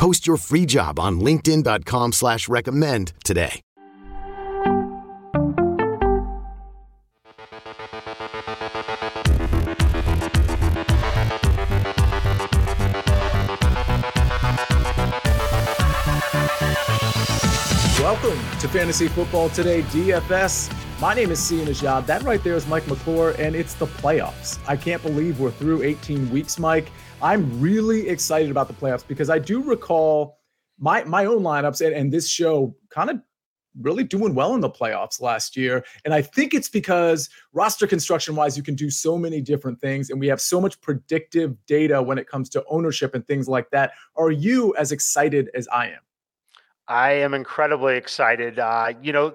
Post your free job on LinkedIn.com slash recommend today. Welcome to Fantasy Football Today DFS. My name is Sia Nejad. That right there is Mike McClure, and it's the playoffs. I can't believe we're through 18 weeks, Mike. I'm really excited about the playoffs because I do recall my my own lineups and, and this show kind of really doing well in the playoffs last year. And I think it's because roster construction wise, you can do so many different things and we have so much predictive data when it comes to ownership and things like that. Are you as excited as I am? I am incredibly excited. Uh, you know,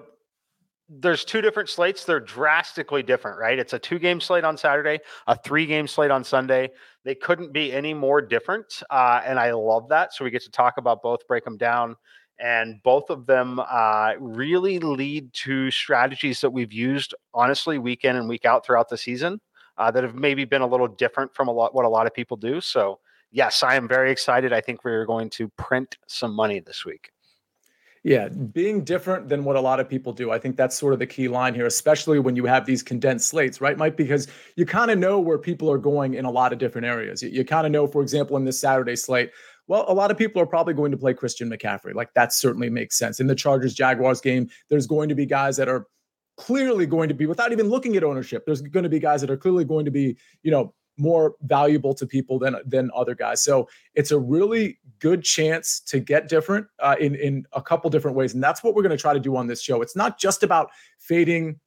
there's two different slates. They're drastically different, right? It's a two game slate on Saturday, a three game slate on Sunday. They couldn't be any more different. Uh, and I love that. So we get to talk about both, break them down. And both of them uh, really lead to strategies that we've used, honestly, week in and week out throughout the season uh, that have maybe been a little different from a lot what a lot of people do. So, yes, I am very excited. I think we're going to print some money this week. Yeah, being different than what a lot of people do. I think that's sort of the key line here, especially when you have these condensed slates, right, Mike? Because you kind of know where people are going in a lot of different areas. You, you kind of know, for example, in this Saturday slate, well, a lot of people are probably going to play Christian McCaffrey. Like that certainly makes sense. In the Chargers Jaguars game, there's going to be guys that are clearly going to be, without even looking at ownership, there's going to be guys that are clearly going to be, you know, more valuable to people than than other guys. So it's a really good chance to get different uh, in in a couple different ways, and that's what we're going to try to do on this show. It's not just about fading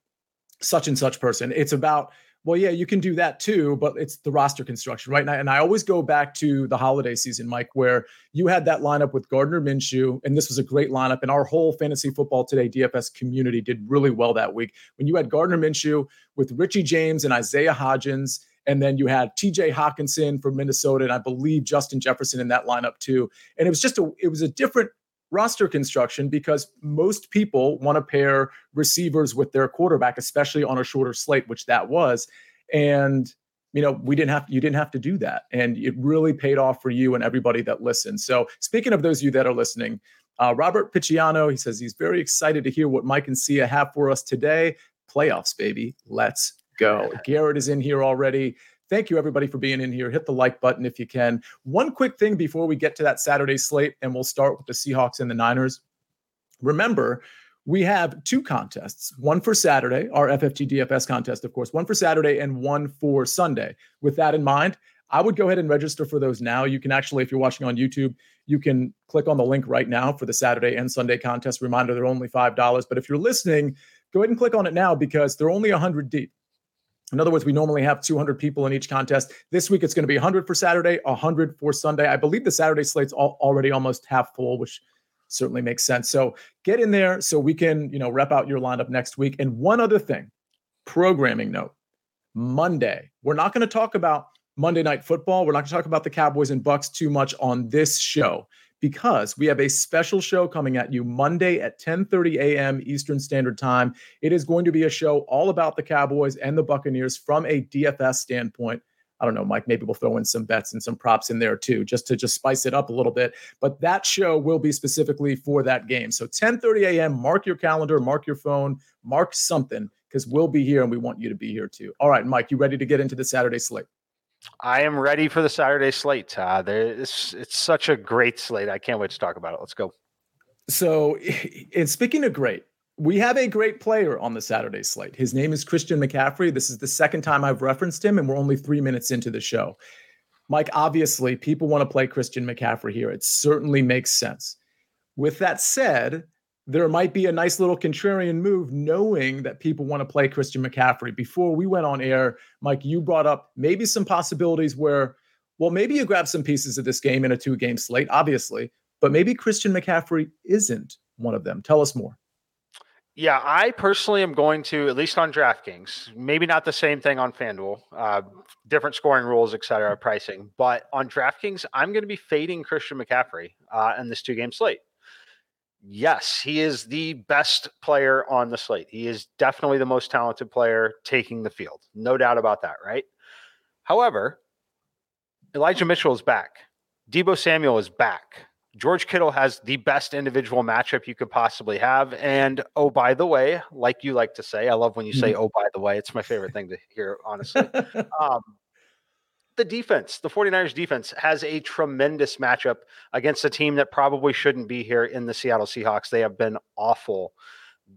such and such person. It's about well, yeah, you can do that too, but it's the roster construction, right? And I, and I always go back to the holiday season, Mike, where you had that lineup with Gardner Minshew, and this was a great lineup, and our whole fantasy football today DFS community did really well that week. When you had Gardner Minshew with Richie James and Isaiah Hodgins and then you had TJ Hockenson from Minnesota, and I believe Justin Jefferson in that lineup too. And it was just a it was a different roster construction because most people want to pair receivers with their quarterback, especially on a shorter slate, which that was. And you know, we didn't have you didn't have to do that, and it really paid off for you and everybody that listened. So, speaking of those of you that are listening, uh, Robert Picciano, he says he's very excited to hear what Mike and Sia have for us today. Playoffs, baby, let's go. Garrett is in here already. Thank you, everybody, for being in here. Hit the like button if you can. One quick thing before we get to that Saturday slate, and we'll start with the Seahawks and the Niners. Remember, we have two contests one for Saturday, our FFT DFS contest, of course, one for Saturday and one for Sunday. With that in mind, I would go ahead and register for those now. You can actually, if you're watching on YouTube, you can click on the link right now for the Saturday and Sunday contest. Reminder, they're only $5. But if you're listening, go ahead and click on it now because they're only 100 deep. In other words, we normally have 200 people in each contest. This week, it's going to be 100 for Saturday, 100 for Sunday. I believe the Saturday slate's already almost half full, which certainly makes sense. So get in there so we can, you know, rep out your lineup next week. And one other thing, programming note: Monday, we're not going to talk about Monday Night Football. We're not going to talk about the Cowboys and Bucs too much on this show because we have a special show coming at you Monday at 10:30 a.m. Eastern Standard Time. It is going to be a show all about the Cowboys and the Buccaneers from a DFS standpoint. I don't know, Mike, maybe we'll throw in some bets and some props in there too, just to just spice it up a little bit. But that show will be specifically for that game. So 10:30 a.m. Mark your calendar, mark your phone, mark something because we'll be here and we want you to be here too. All right, Mike, you ready to get into the Saturday slate? I am ready for the Saturday slate. It's, it's such a great slate. I can't wait to talk about it. Let's go. So, and speaking of great, we have a great player on the Saturday slate. His name is Christian McCaffrey. This is the second time I've referenced him, and we're only three minutes into the show. Mike, obviously, people want to play Christian McCaffrey here. It certainly makes sense. With that said, there might be a nice little contrarian move knowing that people want to play Christian McCaffrey. Before we went on air, Mike, you brought up maybe some possibilities where, well, maybe you grab some pieces of this game in a two game slate, obviously, but maybe Christian McCaffrey isn't one of them. Tell us more. Yeah, I personally am going to, at least on DraftKings, maybe not the same thing on FanDuel, uh, different scoring rules, et cetera, pricing. But on DraftKings, I'm going to be fading Christian McCaffrey uh, in this two game slate. Yes, he is the best player on the slate. He is definitely the most talented player taking the field. No doubt about that, right? However, Elijah Mitchell is back. Deebo Samuel is back. George Kittle has the best individual matchup you could possibly have. And oh, by the way, like you like to say, I love when you say, mm-hmm. oh, by the way, it's my favorite thing to hear, honestly. um, the defense, the 49ers defense, has a tremendous matchup against a team that probably shouldn't be here in the Seattle Seahawks. They have been awful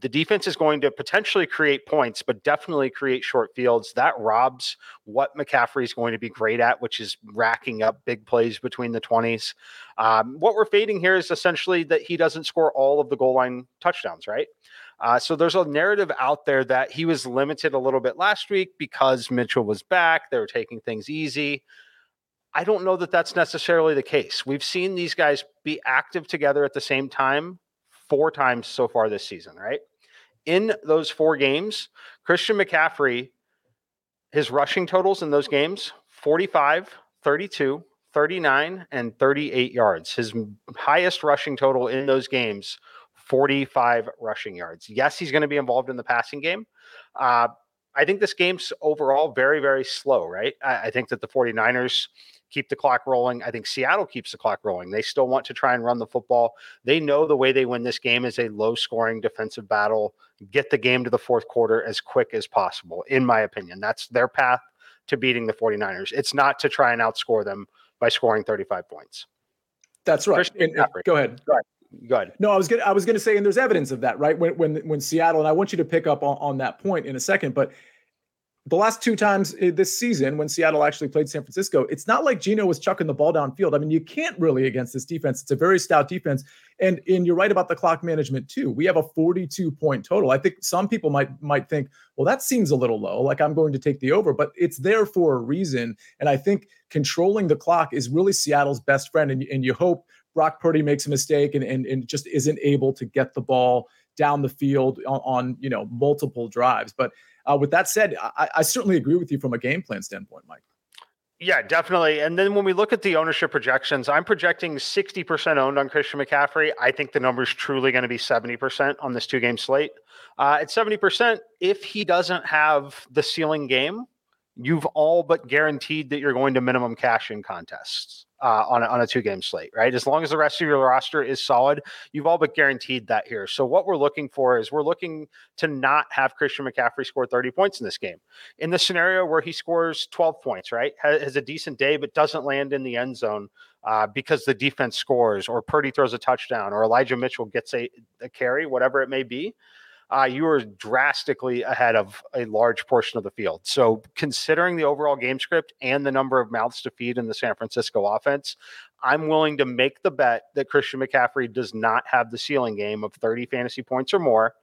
the defense is going to potentially create points, but definitely create short fields. That robs what McCaffrey is going to be great at, which is racking up big plays between the 20s. Um, what we're fading here is essentially that he doesn't score all of the goal line touchdowns, right? Uh, so there's a narrative out there that he was limited a little bit last week because Mitchell was back. They were taking things easy. I don't know that that's necessarily the case. We've seen these guys be active together at the same time four times so far this season, right? In those four games, Christian McCaffrey, his rushing totals in those games 45, 32, 39, and 38 yards. His highest rushing total in those games, 45 rushing yards. Yes, he's going to be involved in the passing game. Uh, I think this game's overall very, very slow, right? I, I think that the 49ers keep the clock rolling. I think Seattle keeps the clock rolling. They still want to try and run the football. They know the way they win this game is a low scoring defensive battle, get the game to the fourth quarter as quick as possible, in my opinion. That's their path to beating the 49ers. It's not to try and outscore them by scoring 35 points. That's right. And, go ahead. Go ahead. Go ahead. No, I was gonna I was gonna say, and there's evidence of that, right? When when when Seattle, and I want you to pick up on, on that point in a second, but the last two times eh, this season when Seattle actually played San Francisco, it's not like Geno was chucking the ball downfield. I mean, you can't really against this defense. It's a very stout defense. And, and you're right about the clock management too. We have a 42 point total. I think some people might might think, well, that seems a little low. Like I'm going to take the over, but it's there for a reason. And I think controlling the clock is really Seattle's best friend. And, and you hope Brock Purdy makes a mistake and, and, and just isn't able to get the ball down the field on, on you know multiple drives. But uh, with that said, I, I certainly agree with you from a game plan standpoint, Mike. Yeah, definitely. And then when we look at the ownership projections, I'm projecting 60% owned on Christian McCaffrey. I think the number is truly going to be 70% on this two game slate. Uh, at 70%, if he doesn't have the ceiling game, you've all but guaranteed that you're going to minimum cash in contests uh, on a, on a two game slate, right? As long as the rest of your roster is solid, you've all but guaranteed that here. So what we're looking for is we're looking to not have Christian McCaffrey score 30 points in this game. In the scenario where he scores 12 points, right, has, a decent day but doesn't land in the end zone uh, because the defense scores, or Purdy throws a touchdown, or Elijah Mitchell gets a, a carry, whatever it may be uh, you are drastically ahead of a large portion of the field. So, considering the overall game script and the number of mouths to feed in the San Francisco offense, I'm willing to make the bet that Christian McCaffrey does not have the ceiling game of 30 fantasy points or more.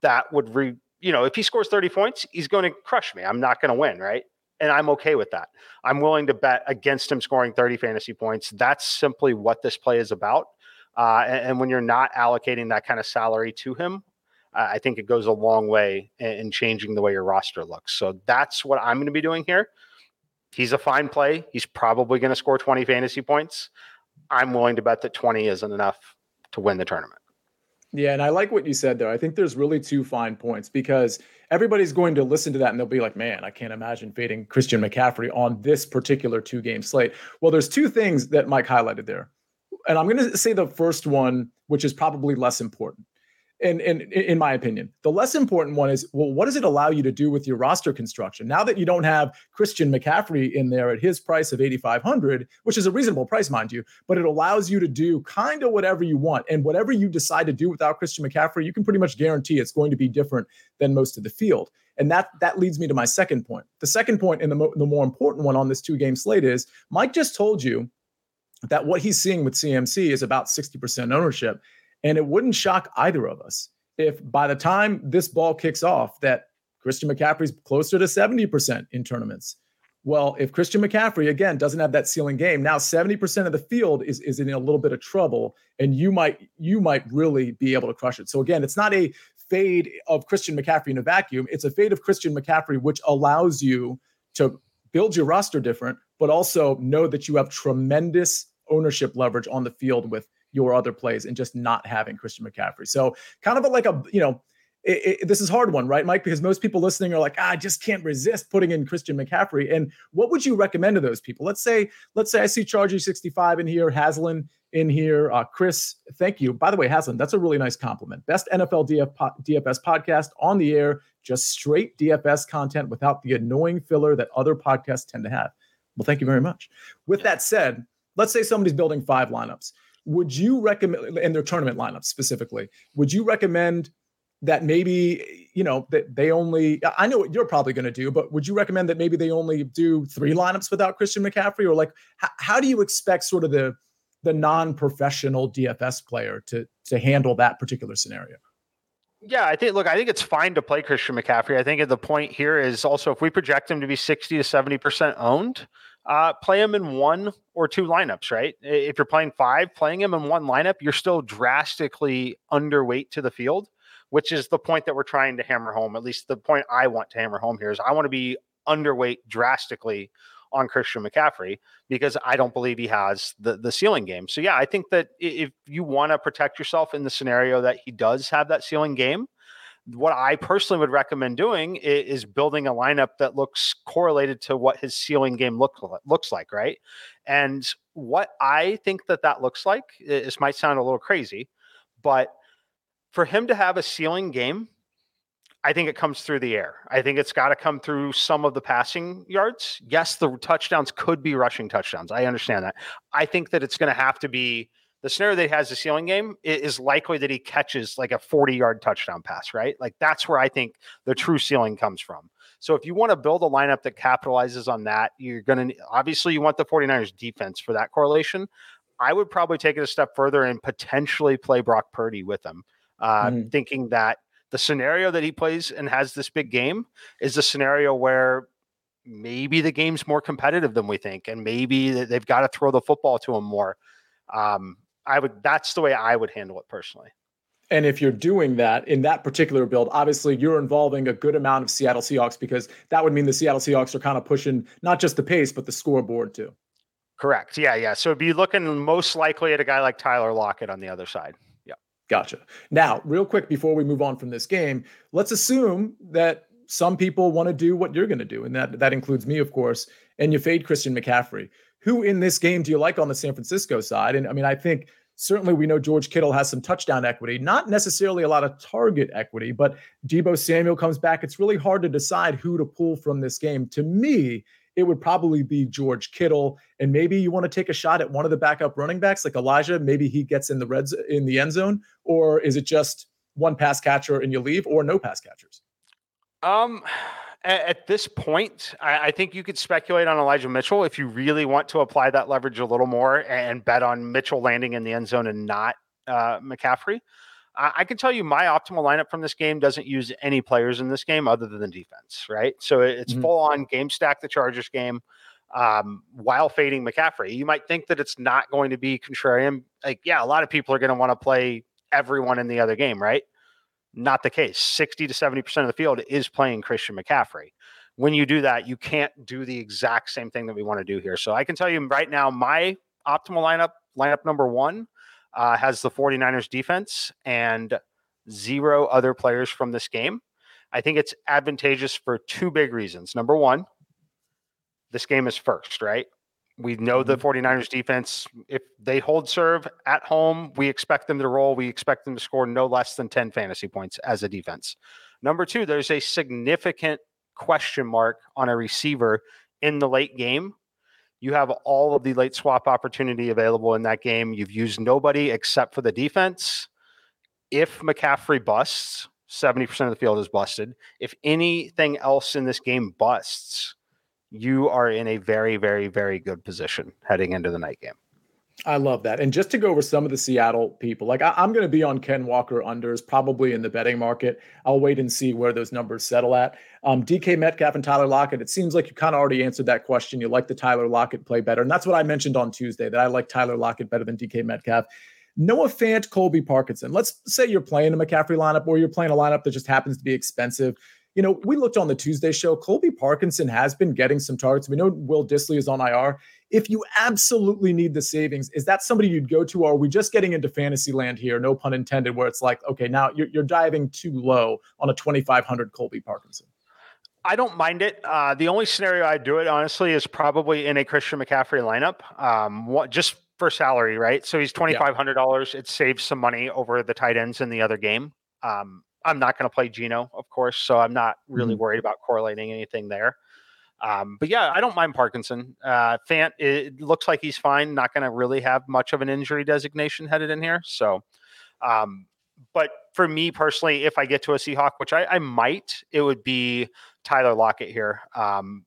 That would re, you know, if he scores 30 points, he's going to crush me. I'm not going to win, right? and I'm okay with that. I'm willing to bet against him scoring 30 fantasy points. That's simply what this play is about. Uh, and, and, when you're not allocating that kind of salary to him, I think it goes a long way in changing the way your roster looks. So that's what I'm going to be doing here. He's a fine play. He's probably going to score 20 fantasy points. I'm willing to bet that 20 isn't enough to win the tournament. Yeah, and I like what you said there. I think there's really two fine points because everybody's going to listen to that and they'll be like, man, I can't imagine fading Christian McCaffrey on this particular two game slate. Well, there's two things that Mike highlighted there. And I'm going to say the first one, which is probably less important and, and in my opinion, the less important one is well, what does it allow you to do with your roster construction now that you don't have Christian McCaffrey in there at his price of 8,500, which is a reasonable price, mind you, but it allows you to do kind of whatever you want. And whatever you decide to do without Christian McCaffrey, you can pretty much guarantee it's going to be different than most of the field. And that that leads me to my second point. The second point and the, mo- the more important one on this two game slate is Mike just told you that what he's seeing with CMC is about 60% ownership. And it wouldn't shock either of us if by the time this ball kicks off, that Christian McCaffrey's closer to 70% in tournaments. Well, if Christian McCaffrey again doesn't have that ceiling game, now 70% of the field is, is in a little bit of trouble, and you might you might really be able to crush it. So again, it's not a fade of Christian McCaffrey in a vacuum. It's a fade of Christian McCaffrey, which allows you to build your roster different, but also know that you have tremendous ownership leverage on the field with your other plays and just not having Christian McCaffrey. So kind of a, like a, you know, it, it, this is hard one, right, Mike? Because most people listening are like, ah, I just can't resist putting in Christian McCaffrey. And what would you recommend to those people? Let's say, let's say I see Chargy 65 in here, Haslin in here, uh, Chris. Thank you. By the way, Haslin, that's a really nice compliment. Best NFL DF, DFS podcast on the air, just straight DFS content without the annoying filler that other podcasts tend to have. Well, thank you very much. With that said, let's say somebody's building five lineups would you recommend in their tournament lineup specifically would you recommend that maybe you know that they only i know what you're probably going to do but would you recommend that maybe they only do three lineups without christian mccaffrey or like how, how do you expect sort of the the non-professional dfs player to to handle that particular scenario yeah, I think. Look, I think it's fine to play Christian McCaffrey. I think the point here is also if we project him to be sixty to seventy percent owned, uh, play him in one or two lineups, right? If you're playing five, playing him in one lineup, you're still drastically underweight to the field, which is the point that we're trying to hammer home. At least the point I want to hammer home here is I want to be underweight drastically on Christian McCaffrey because I don't believe he has the the ceiling game. So yeah, I think that if you want to protect yourself in the scenario that he does have that ceiling game, what I personally would recommend doing is, building a lineup that looks correlated to what his ceiling game look, looks like, right? And what I think that that looks like, this might sound a little crazy, but for him to have a ceiling game, I think it comes through the air. I think it's got to come through some of the passing yards. Yes, the touchdowns could be rushing touchdowns. I understand that. I think that it's going to have to be the scenario that he has a ceiling game is likely that he catches like a 40 yard touchdown pass, right? Like that's where I think the true ceiling comes from. So if you want to build a lineup that capitalizes on that, you're going to obviously you want the 49ers defense for that correlation. I would probably take it a step further and potentially play Brock Purdy with him, uh, mm. thinking that the scenario that he plays and has this big game is a scenario where maybe the game's more competitive than we think, and maybe they've got to throw the football to him more. Um, I would that's the way I would handle it personally. And if you're doing that in that particular build, obviously you're involving a good amount of Seattle Seahawks because that would mean the Seattle Seahawks are kind of pushing not just the pace, but the scoreboard too. Correct. Yeah, yeah. So be looking most likely at a guy like Tyler Lockett on the other side. Yeah. Gotcha. Now, real quick before we move on from this game, let's assume that some people want to do what you're going to do, and that that includes me, of course. And you fade Christian McCaffrey who in this game do you like on the San Francisco side? And I mean, I think certainly we know George Kittle has some touchdown equity, not necessarily a lot of target equity, but Deebo Samuel comes back. It's really hard to decide who to pull from this game. To me, it would probably be George Kittle, and maybe you want to take a shot at one of the backup running backs, like Elijah. Maybe he gets in the reds in the end zone, or is it just one pass catcher and you leave, or no pass catchers? Um, at, this point, I, I, think you could speculate on Elijah Mitchell if you really want to apply that leverage a little more and bet on Mitchell landing in the end zone and not uh, McCaffrey. I, I can tell you my optimal lineup from this game doesn't use any players in this game other than defense, right? So it's mm-hmm. full on game stack the Chargers game um, while fading McCaffrey. You might think that it's not going to be contrarian. Like, yeah, a lot of people are going to want to play everyone in the other game, right? Not the case. 60 to 70% of the field is playing Christian McCaffrey. When you do that, you can't do the exact same thing that we want to do here. So I can tell you right now, my optimal lineup, lineup number one, uh, has the 49ers defense and zero other players from this game. I think it's advantageous for two big reasons. Number one, this game is first, right? We know the 49ers mm-hmm. defense, if they hold serve at home, we expect them to roll. We expect them to score no less than 10 fantasy points as a defense. Number two, there's a significant question mark on a receiver in the late game. You have all of the late swap opportunity available in that game. You've used nobody except for the defense. If McCaffrey busts, 70% of the field is busted. If anything else in this game busts, you are in a very, very, very good position heading into the night game. I love that. And just to go over some of the Seattle people, like I, am going to be on Ken Walker unders probably in the betting market. I'll wait and see where those numbers settle at. Um, DK Metcalf and Tyler Lockett, it seems like you kind of already answered that question. You like the Tyler Lockett play better. And that's what I mentioned on Tuesday that I like Tyler Lockett better than DK Metcalf. Noah Fant, Colby Parkinson. Let's say you're playing a McCaffrey lineup or you're playing a lineup that just happens to be expensive you know, we looked on the Tuesday show. Colby Parkinson has been getting some targets. We know Will Dissly is on IR. If you absolutely need the savings, is that somebody you'd go to? Or are we just getting into fantasy land here? No pun intended, where it's like, okay, now you're, you're diving too low on a 2,500 Colby Parkinson. I don't mind it. Uh, the only scenario I do it honestly is probably in a Christian McCaffrey lineup. Um, what, just for salary, right? So he's twenty five hundred dollars. Yeah. It saves some money over the tight ends in the other game. Um, I'm not going to play Geno, of course, so I'm not really mm-hmm. worried about correlating anything there. Um, but yeah, I don't mind Parkinson. Uh, Fant, it looks like he's fine. Not going to really have much of an injury designation headed in here. So, um, but for me personally, if I get to a Seahawk, which I, I might, it would be Tyler Lockett here. Um,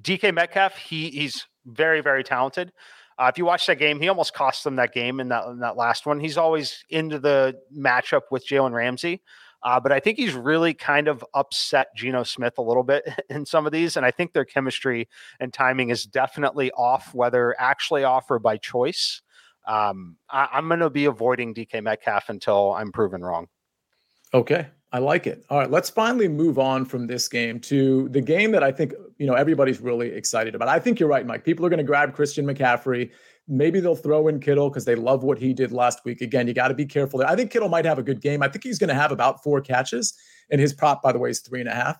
DK Metcalf, he he's very very talented. Uh, if you watch that game, he almost cost them that game in that in that last one. He's always into the matchup with Jalen Ramsey. Uh, but I think he's really kind of upset Geno Smith a little bit in some of these. And I think their chemistry and timing is definitely off, whether actually off or by choice. Um, I, I'm going to be avoiding DK Metcalf until I'm proven wrong. Okay. I like it. All right, let's finally move on from this game to the game that I think, you know, everybody's really excited about. I think you're right, Mike. People are going to grab Christian McCaffrey. Maybe they'll throw in Kittle because they love what he did last week. Again, you got to be careful there. I think Kittle might have a good game. I think he's going to have about four catches, and his prop, by the way, is three and a half.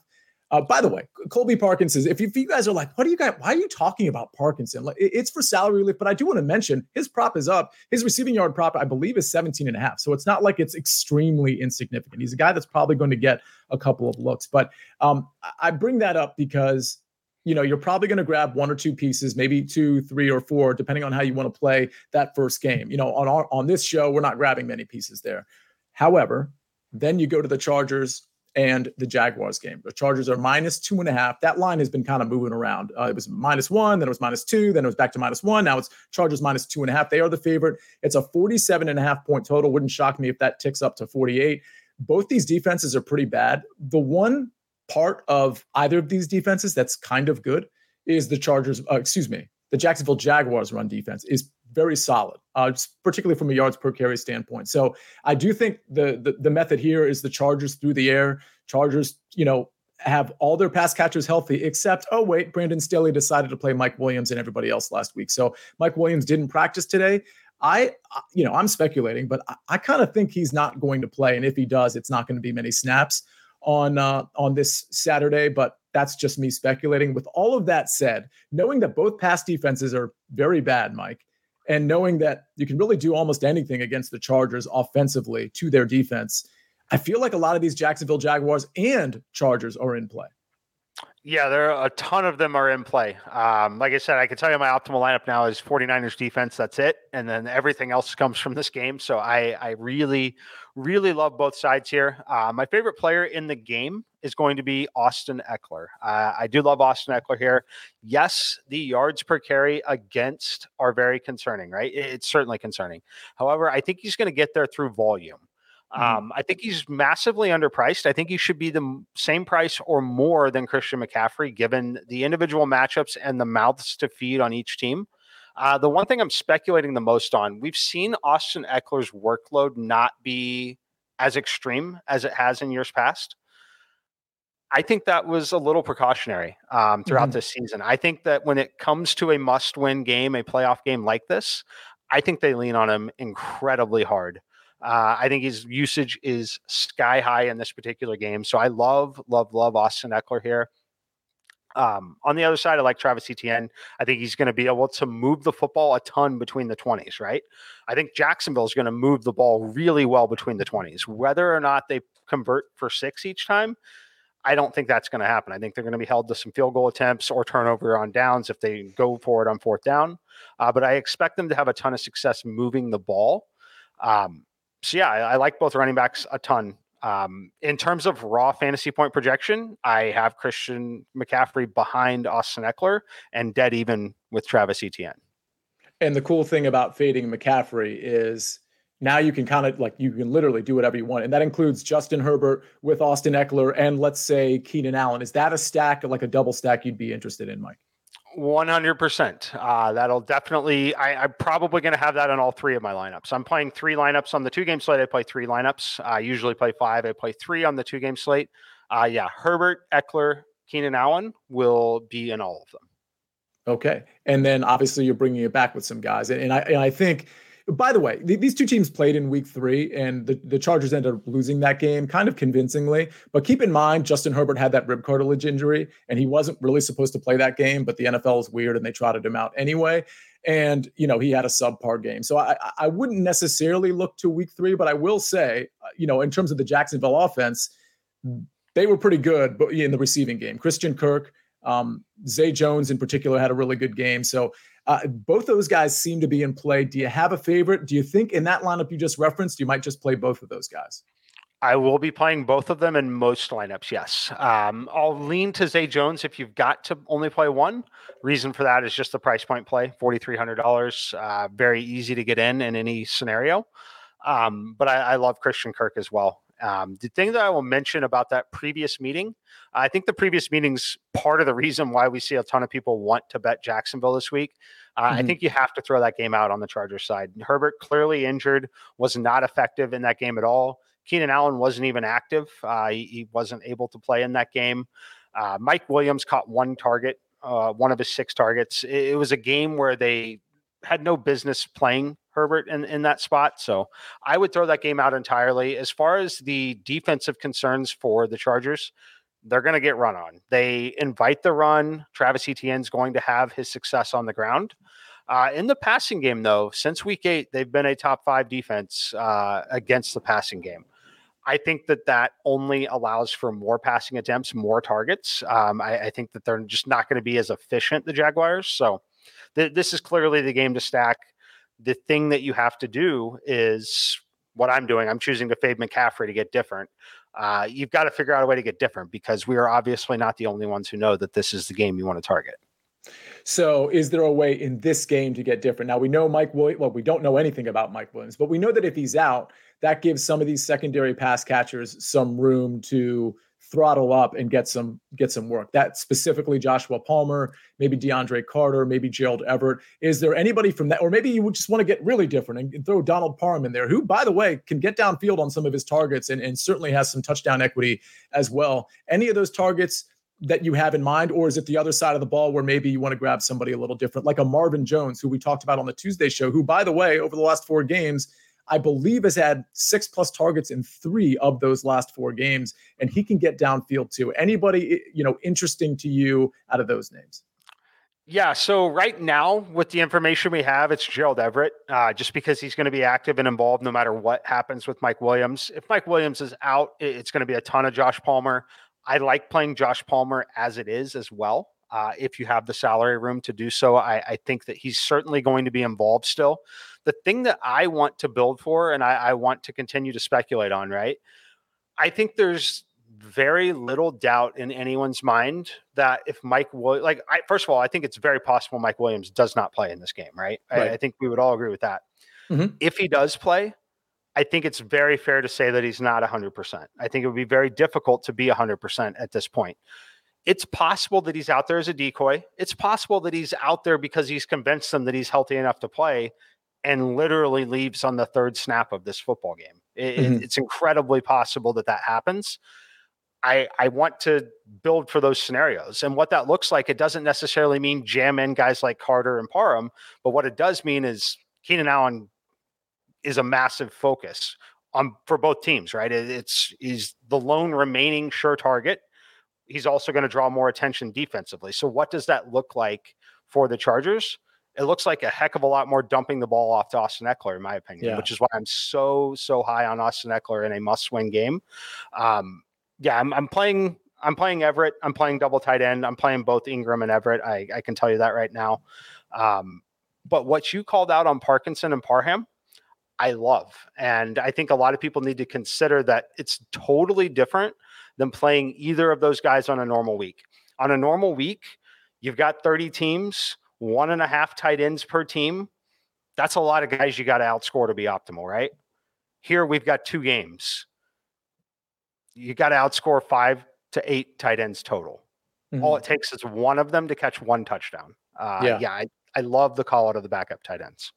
Uh, by the way, Colby Parkinson, if you, if you, guys are like, what are you guys, why are you talking about Parkinson? Like, it's for salary relief, but I do want to mention his prop is up. His receiving yard prop, I believe, is 17 and a half. So it's not like it's extremely insignificant. He's a guy that's probably going to get a couple of looks. But um, I bring that up because you know, you're probably going to grab one or two pieces, maybe two, three, or four, depending on how you want to play that first game. You know, on our on this show, we're not grabbing many pieces there. However, then you go to the Chargers and the Jaguars game. The Chargers are minus two and a half. That line has been kind of moving around. Uh, it was minus one, then it was minus two, then it was back to minus one. Now it's Chargers minus two and a half. They are the favorite. It's a 47 and a half point total. Wouldn't shock me if that ticks up to 48. Both these defenses are pretty bad. The one part of either of these defenses that's kind of good is the Chargers, uh, excuse me, the Jacksonville Jaguars run defense is very solid, uh, particularly from a yards per carry standpoint. So I do think the, the, the method here is the Chargers through the air. Chargers, you know, have all their pass catchers healthy, except oh wait, Brandon Staley decided to play Mike Williams and everybody else last week. So Mike Williams didn't practice today. I, you know, I'm speculating, but I, I kind of think he's not going to play, and if he does, it's not going to be many snaps on uh, on this Saturday, but that's just me speculating. With all of that said, knowing that both pass defenses are very bad, Mike, and knowing that you can really do almost anything against the Chargers offensively to their defense, I feel like a lot of these Jacksonville Jaguars and Chargers are in play. Yeah, there are a ton of them are in play. Um, like I said, I can tell you my optimal lineup now is 49ers defense. That's it. And then everything else comes from this game. So I, I really, really love both sides here. Uh, my favorite player in the game is going to be Austin Ekeler. Uh, I do love Austin Ekeler here. Yes, the yards per carry against are very concerning, right? It's certainly concerning. However, I think he's going to get there through volume. Mm-hmm. Um, I think he's massively underpriced. I think he should be the same price or more than Christian McCaffrey, given the individual matchups and the mouths to feed on each team. Uh, the one thing I'm speculating the most on, we've seen Austin Ekeler's workload not be as extreme as it has in years past. I think that was a little precautionary um, throughout mm-hmm. this season. I think that when it comes to a must win game, a playoff game like this, I think they lean on him incredibly hard. Uh, I think his usage is sky high in this particular game. So I love, love, love Austin Ekeler here. Um, on the other side, I like Travis Etienne. I think he's going to be able to move the football a ton between the 20s, right? I think Jacksonville is going to move the ball really well between the 20s. Whether or not they convert for six each time, I don't think that's going to happen. I think they're going to be held to some field goal attempts or turnover on downs if they go for it on fourth down. Uh, but I expect them to have a ton of success moving the ball. Um, so yeah, I, I, like both running backs a ton. Um, in terms of raw fantasy point projection, I have Christian McCaffrey behind Austin Ekeler and dead even with Travis Etienne. And the cool thing about fading McCaffrey is now you can kind of like you can literally do whatever you want. And that includes Justin Herbert with Austin Ekeler and let's say Keenan Allen. Is that a stack like a double stack you'd be interested in, Mike? 100%. Uh, that'll definitely, I, am probably going to have that on all three of my lineups. I'm playing three lineups on the two game slate. I play three lineups. I usually play five. I play three on the two game slate. Uh, yeah, Herbert, Ekeler, Keenan Allen will be in all of them. Okay. And then obviously you're bringing it back with some guys. And, and I, and I think by the way, th- these two teams played in week three, and the, the Chargers ended up losing that game kind of convincingly. But keep in mind, Justin Herbert had that rib cartilage injury, and he wasn't really supposed to play that game, but the NFL is weird and they trotted him out anyway. And, you know, he had a subpar game. So I, I wouldn't necessarily look to week three, but I will say, uh, you know, in terms of the Jacksonville offense, they were pretty good but in the receiving game. Christian Kirk, um, Zay Jones in particular had a really good game. So uh, both those guys seem to be in play. Do you have a favorite? Do you think in that lineup you just referenced, you might just play both of those guys? I will be playing both of them in most lineups. Yes, um, I'll lean to Zay Jones if you've got to only play one. Reason for that is just the price point play, forty three hundred dollars. Uh, very easy to get in in any scenario. Um, but I, I, love Christian Kirk as well. Um, the thing that I will mention about that previous meeting, I think the previous meeting's part of the reason why we see a ton of people want to bet Jacksonville this week. Uh, mm-hmm. I think you have to throw that game out on the Chargers side. Herbert clearly injured, was not effective in that game at all. Keenan Allen wasn't even active. Uh, he, he, wasn't able to play in that game. Uh, Mike Williams caught one target, uh, one of his six targets. It, it was a game where they had no business playing Herbert in, in that spot. So I would throw that game out entirely. As far as the defensive concerns for the Chargers, they're going to get run on. They invite the run. Travis Etienne's going to have his success on the ground. Uh, in the passing game, though, since week eight, they've been a top five defense uh, against the passing game. I think that that only allows for more passing attempts, more targets. Um, I, I, think that they're just not going to be as efficient, the Jaguars. So th- this is clearly the game to stack the thing that you have to do is what I'm doing. I'm choosing to fade McCaffrey to get different. Uh, you've got to figure out a way to get different because we are obviously not the only ones who know that this is the game you want to target. So, is there a way in this game to get different? Now, we know Mike Williams, well, we don't know anything about Mike Williams, but we know that if he's out, that gives some of these secondary pass catchers some room to throttle up and get some get some work. That specifically Joshua Palmer, maybe DeAndre Carter, maybe Gerald Everett. Is there anybody from that, or maybe you just want to get really different and, and, throw Donald Parham in there, who, by the way, can get downfield on some of his targets and, and certainly has some touchdown equity as well. Any of those targets that you have in mind, or is it the other side of the ball where maybe you want to grab somebody a little different, like a Marvin Jones, who we talked about on the Tuesday show, who, by the way, over the last four games I believe has had six plus targets in three of those last four games, and he can get downfield too. Anybody you know interesting to you out of those names? Yeah, so right now, with the information we have, it's Gerald Everett, uh, just because he's going to be active and involved no matter what happens with Mike Williams. If Mike Williams is out, it's going to be a ton of Josh Palmer. I like playing Josh Palmer as it is as well. Uh, if you have the salary room to do so, I, I think that he's certainly going to be involved still the thing that I want to build for and I, I want to continue to speculate on, right? I think there's very little doubt in anyone's mind that if Mike Williams, like, I, first of all, I think it's very possible Mike Williams does not play in this game, right? right. I, I, think we would all agree with that. Mm-hmm. If he does play, I think it's very fair to say that he's not 100%. I think it would be very difficult to be 100% at this point. It's possible that he's out there as a decoy. It's possible that he's out there because he's convinced them that he's healthy enough to play and literally leaves on the third snap of this football game. It, mm-hmm. It's incredibly possible that that happens. I, I want to build for those scenarios. And what that looks like, it doesn't necessarily mean jam in guys like Carter and Parham, but what it does mean is Keenan Allen is a massive focus on for both teams, right? It, it's he's the lone remaining sure target he's also going to draw more attention defensively. So, what does that look like for the Chargers? It looks like a heck of a lot more dumping the ball off to Austin Ekeler, in my opinion, yeah. which is why I'm so so high on Austin Ekeler in a must-win game. Um, yeah, I'm, I'm playing. I'm playing Everett. I'm playing double tight end. I'm playing both Engram and Everett. I, I can tell you that right now. Um, but what you called out on Parkinson and Parham, I love. And I think a lot of people need to consider that it's totally different than playing either of those guys on a normal week. On a normal week, you've got 30 teams, one and a half tight ends per team. That's a lot of guys you got to outscore to be optimal, right? Here we've got two games. You got to outscore five to eight tight ends total. Mm-hmm. All it takes is one of them to catch one touchdown. Uh, yeah, yeah I, I love the call out of the backup tight ends.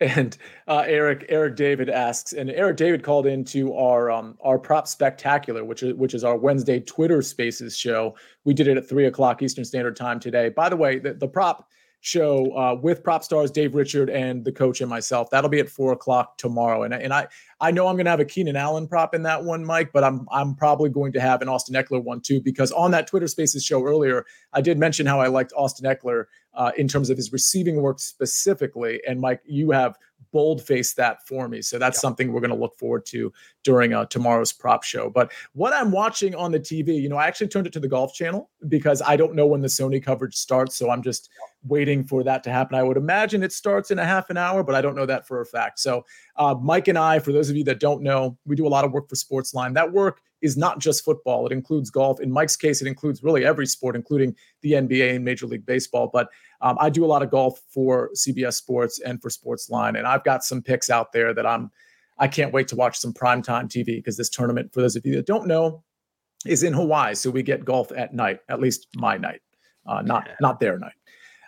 And uh, Eric Eric David asks, and Eric David called into our um, our prop spectacular, which is which is our Wednesday Twitter Spaces show. We did it at three o'clock Eastern Standard Time today. By the way, the, the prop show uh, with prop stars Dave Richard and the coach and myself. That'll be at four o'clock tomorrow. And, and I I know I'm going to have a Keenan Allen prop in that one, Mike, but I'm I'm probably going to have an Austin Ekeler one too because on that Twitter Spaces show earlier, I did mention how I liked Austin Ekeler uh, in terms of his receiving work specifically. And Mike, you have bold faced that for me. So that's yeah. something we're going to look forward to during uh, tomorrow's prop show. But what I'm watching on the TV, you know, I actually turned it to the Golf Channel because I don't know when the Sony coverage starts. So I'm just waiting for that to happen. I would imagine it starts in a half an hour, but I don't know that for a fact. So uh, Mike and I, for those of you that don't know, we do a lot of work for Sportsline. That work is not just football, it includes golf. In Mike's case, it includes really every sport, including the NBA and Major League Baseball. But um, I do a lot of golf for CBS Sports and for Sportsline, and I've got some picks out there that I'm I can't wait to watch some primetime TV because this tournament, for those of you that don't know, is in Hawaii. So we get golf at night, at least my night, uh, not yeah. not their night.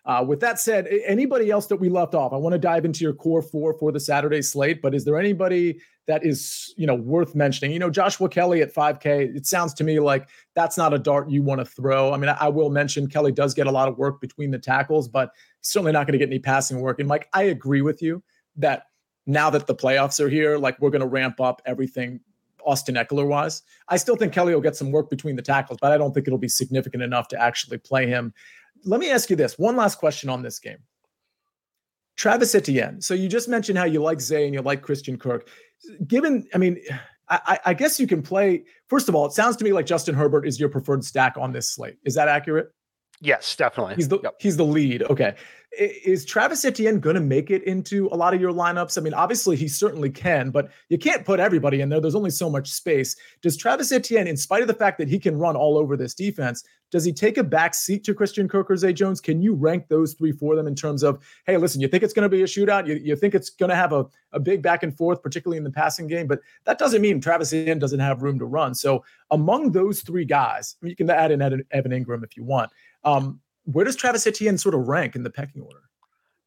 Uh, with that said, anybody else that we left off, I want to dive into your core four for the Saturday slate. But is there anybody that is you know worth mentioning? You know, Joshua Kelly at 5K. It sounds to me like that's not a dart you want to throw. I mean, I, I will mention Kelly does get a lot of work between the tackles, but certainly not going to get any passing work. And Mike, I agree with you that now that the playoffs are here, like we're going to ramp up everything Austin Ekeler wise. I still think Kelly will get some work between the tackles, but I don't think it'll be significant enough to actually play him let me ask you this one last question on this game. Travis Etienne. So you just mentioned how you like Zay and you like Christian Kirk. Given, I mean, I, I, guess you can play. First of all, it sounds to me like Justin Herbert is your preferred stack on this slate. Is that accurate? Yes, definitely. He's the yep. he's the lead. Okay. Is Travis Etienne going to make it into a lot of your lineups? I mean, obviously he certainly can, but you can't put everybody in there. There's only so much space. Does Travis Etienne, in spite of the fact that he can run all over this defense, does he take a back seat to Christian Kirk or Zay Jones? Can you rank those three for them in terms of, hey, listen, you think it's going to be a shootout? You, you think it's going to have a, a big back and forth, particularly in the passing game, but that doesn't mean Travis Etienne doesn't have room to run. So among those three guys, you can add in Evan Engram if you want. Um, where does Travis Etienne sort of rank in the pecking order?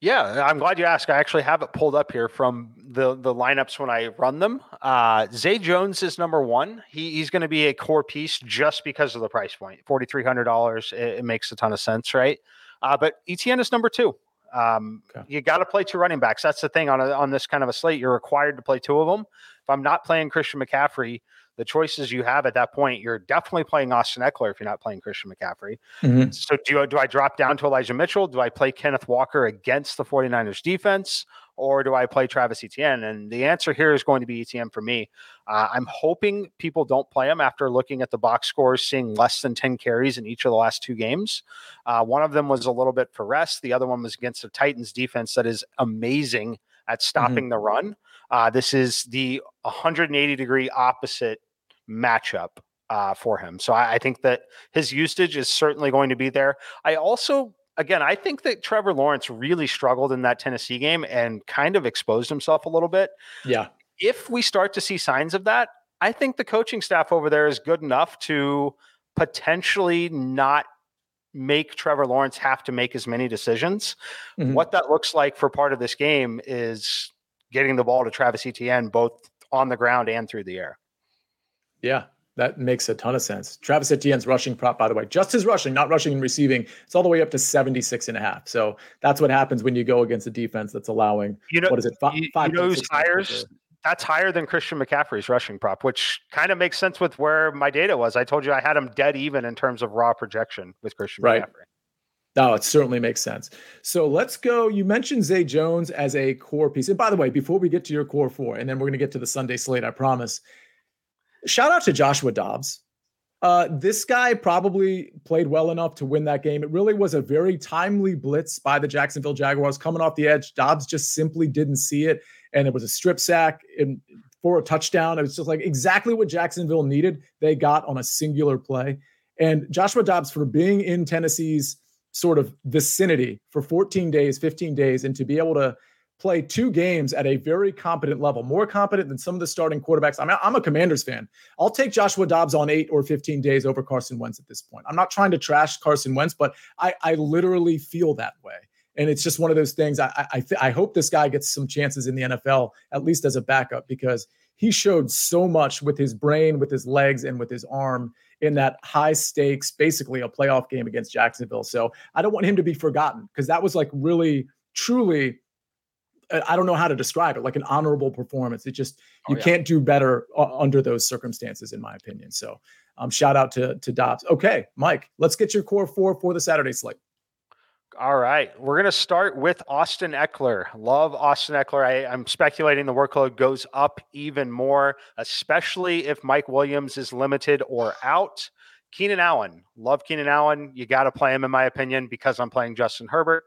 Yeah, I'm glad you asked. I actually have it pulled up here from the the lineups when I run them. Uh, Zay Jones is number one. He, he's going to be a core piece just because of the price point, forty three hundred dollars. It, it, makes a ton of sense, right? Uh, but Etienne is number two. Um, okay. You got to play two running backs. That's the thing on a, on this kind of a slate. You're required to play two of them. If I'm not playing Christian McCaffrey, the choices you have at that point, you're definitely playing Austin Ekeler if you're not playing Christian McCaffrey. Mm-hmm. So do, do I drop down to Elijah Mitchell? Do I play Kenneth Walker against the 49ers defense? Or do I play Travis Etienne? And the answer here is going to be Etienne for me. Uh, I'm hoping people don't play him after looking at the box scores, seeing less than 10 carries in each of the last two games. Uh, one of them was a little bit for rest. The other one was against the Titans defense that is amazing at mm-hmm. stopping mm-hmm. the run. Uh, this is the 180 degree opposite matchup uh, for him. So I, I, think that his usage is certainly going to be there. I also, again, I think that Trevor Lawrence really struggled in that Tennessee game and kind of exposed himself a little bit. Yeah. If we start to see signs of that, I think the coaching staff over there is good enough to potentially not make Trevor Lawrence have to make as many decisions. Mm-hmm. What that looks like for part of this game is getting the ball to Travis Etienne both on the ground and through the air. Yeah, that makes a ton of sense. Travis Etienne's rushing prop, by the way, just his rushing, not rushing and receiving. It's all the way up to 76 and a half. So that's what happens when you go against a defense that's allowing, you know, what is it? Five, you, five you know hires? that's higher than Christian McCaffrey's rushing prop, which kind of makes sense with where my data was. I told you I had him dead even in terms of raw projection with Christian right. McCaffrey. No, it certainly makes sense. So let's go. You mentioned Zay Jones as a core piece. And by the way, before we get to your core four, and then we're going to get to the Sunday slate, I promise. Shout out to Joshua Dobbs. Uh, this guy probably played well enough to win that game. It really was a very timely blitz by the Jacksonville Jaguars coming off the edge. Dobbs just simply didn't see it, and it was a strip sack and for a touchdown. It was just like exactly what Jacksonville needed. They got on a singular play, and Joshua Dobbs for being in Tennessee's sort of vicinity for 14 days, 15 days, and to be able to play two games at a very competent level, more competent than some of the starting quarterbacks. I mean, I'm a Commanders fan. I'll take Joshua Dobbs on eight or 15 days over Carson Wentz at this point. I'm not trying to trash Carson Wentz, but I, I literally feel that way. And it's just one of those things. I I, I hope this guy gets some chances in the NFL, at least as a backup, because he showed so much with his brain, with his legs, and with his arm in that high stakes, basically a playoff game against Jacksonville. So I don't want him to be forgotten because that was like really, truly I don't know how to describe it, like an honorable performance. It just oh, you yeah. can't do better under those circumstances, in my opinion. So, um, shout out to to Dobbs. Okay, Mike, let's get your core four for the Saturday slate. All right, we're gonna start with Austin Ekeler. Love Austin Ekeler. I, I'm speculating the workload goes up even more, especially if Mike Williams is limited or out. Keenan Allen, love Keenan Allen. You got to play him, in my opinion, because I'm playing Justin Herbert.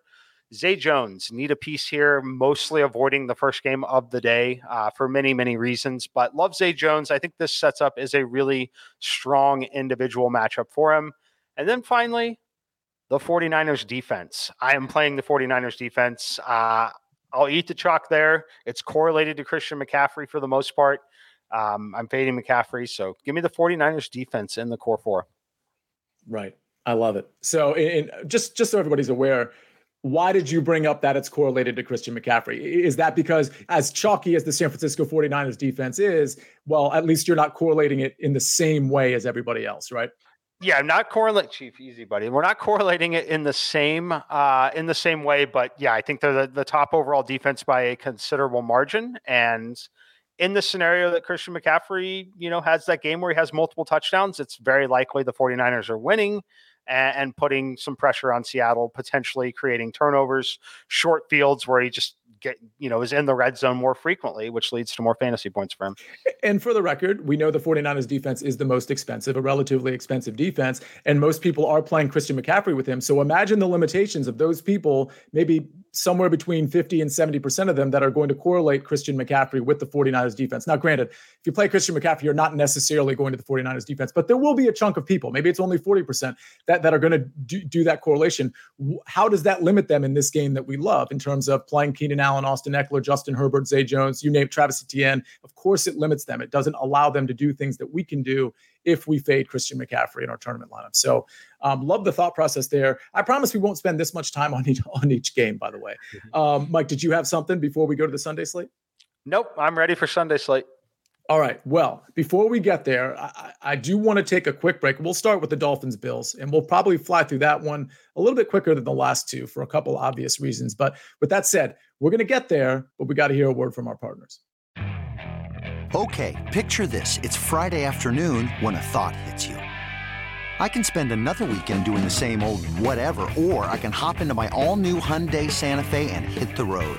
Zay Jones need a piece here, mostly avoiding the first game of the day uh, for many, many reasons. But love Zay Jones. I think this sets up as a really strong individual matchup for him. And then finally, the 49ers defense. I am playing the 49ers defense. Uh, I'll eat the chalk there. It's correlated to Christian McCaffrey for the most part. Um, I'm fading McCaffrey. So give me the 49ers defense in the core four. Right. I love it. So, just just so everybody's aware, why did you bring up that it's correlated to Christian McCaffrey? Is that because, as chalky as the San Francisco 49ers defense is, well, at least you're not correlating it in the same way as everybody else, right? Yeah, I'm not correlate Chief, easy buddy. We're not correlating it in the same uh, in the same way, but yeah, I think they're the, the top overall defense by a considerable margin. And in the scenario that Christian McCaffrey, you know, has that game where he has multiple touchdowns, it's very likely the 49ers are winning and, putting some pressure on Seattle, potentially creating turnovers, short fields where he just get you know is in the red zone more frequently which leads to more fantasy points for him and for the record we know the 49ers defense is the most expensive a relatively expensive defense and most people are playing christian mccaffrey with him so imagine the limitations of those people maybe somewhere between 50 and 70% of them that are going to correlate Christian McCaffrey with the 49ers defense. Now, granted, if you play Christian McCaffrey, you're not necessarily going to the 49ers defense, but there will be a chunk of people, maybe it's only 40% that, that are going to do, do that correlation. How does that limit them in this game that we love in terms of playing Keenan Allen, Austin Ekeler, Justin Herbert, Zay Jones, you name Travis Etienne? Of course, it limits them. It doesn't allow them to do things that we can do if we fade Christian McCaffrey in our tournament lineup. So um, love the thought process there. I promise we won't spend this much time on each on each game. By the way, mm-hmm. um, Mike, did you have something before we go to the Sunday slate? Nope, I'm ready for Sunday slate. All right. Well, before we get there, I, I, do want to take a quick break. We'll start with the Dolphins Bills, and we'll probably fly through that one a little bit quicker than the last two for a couple obvious reasons. But with that said, we're going to get there, but we got to hear a word from our partners. Okay, picture this. It's Friday afternoon when a thought hits you. I can spend another weekend doing the same old whatever, or I can hop into my all new Hyundai Santa Fe and hit the road.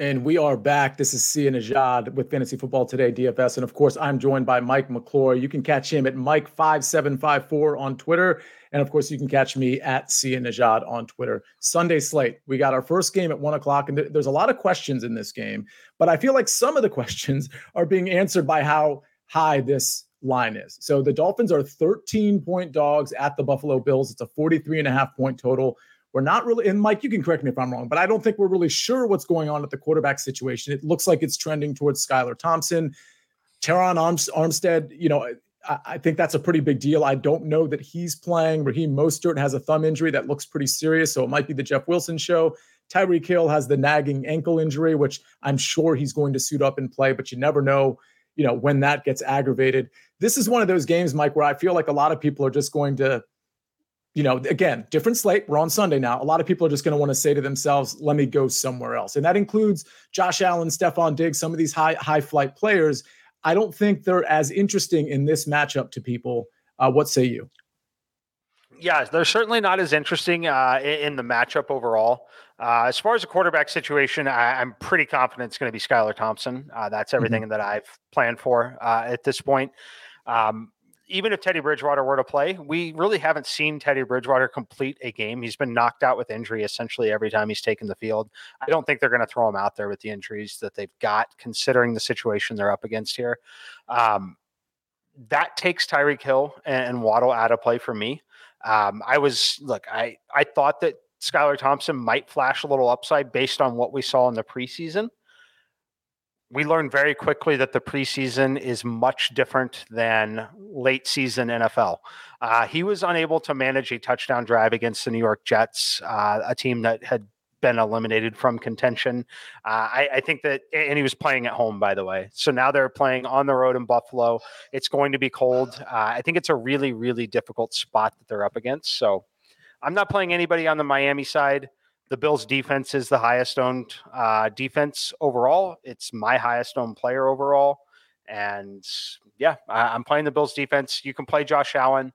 And we are back. This is Sia Nejad with Fantasy Football Today, DFS. And of course, I'm joined by Mike McClure. You can catch him at Mike5754 on Twitter. And of course, you can catch me at Sia Nejad on Twitter. Sunday slate. We got our first game at one o'clock, and there's a lot of questions in this game. But I feel like some of the questions are being answered by how high this line is. So the Dolphins are 13 point dogs at the Buffalo Bills. It's a 43 and a half point total. We're not really, and Mike, you can correct me if I'm wrong, but I don't think we're really sure what's going on at the quarterback situation. It looks like it's trending towards Skylar Thompson. Terron Armstead, you know, I, I think that's a pretty big deal. I don't know that he's playing. Raheem Mostert has a thumb injury that looks pretty serious, so it might be the Jeff Wilson show. Tyreek Hill has the nagging ankle injury, which I'm sure he's going to suit up and play, but you never know, you know, when that gets aggravated. This is one of those games, Mike, where I feel like a lot of people are just going to you know, again, different slate. We're on Sunday now. A lot of people are just going to want to say to themselves, let me go somewhere else. And that includes Josh Allen, Stefon Diggs, some of these high, high flight players. I don't think they're as interesting in this matchup to people. Uh, what say you? Yeah, they're certainly not as interesting uh, in the matchup overall. Uh, as far as the quarterback situation, I, am pretty confident it's going to be Skylar Thompson. Uh, that's everything mm-hmm. that I've planned for uh, at this point. Um, even if Teddy Bridgewater were to play, we really haven't seen Teddy Bridgewater complete a game. He's been knocked out with injury essentially every time he's taken the field. I don't think they're going to throw him out there with the injuries that they've got, considering the situation they're up against here. Um, that takes Tyreek Hill and, Waddle out of play for me. Um, I was look, I I thought that Skylar Thompson might flash a little upside based on what we saw in the preseason we learned very quickly that the preseason is much different than late season NFL. Uh, he was unable to manage a touchdown drive against the New York Jets, uh, a team that had been eliminated from contention. Uh, I, I, think that, and he was playing at home, by the way. So now they're playing on the road in Buffalo. It's going to be cold. Uh, I think it's a really, really difficult spot that they're up against. So I'm not playing anybody on the Miami side. The Bills' defense is the highest owned uh, defense overall. It's my highest owned player overall. And yeah, I, am playing the Bills' defense. You can play Josh Allen.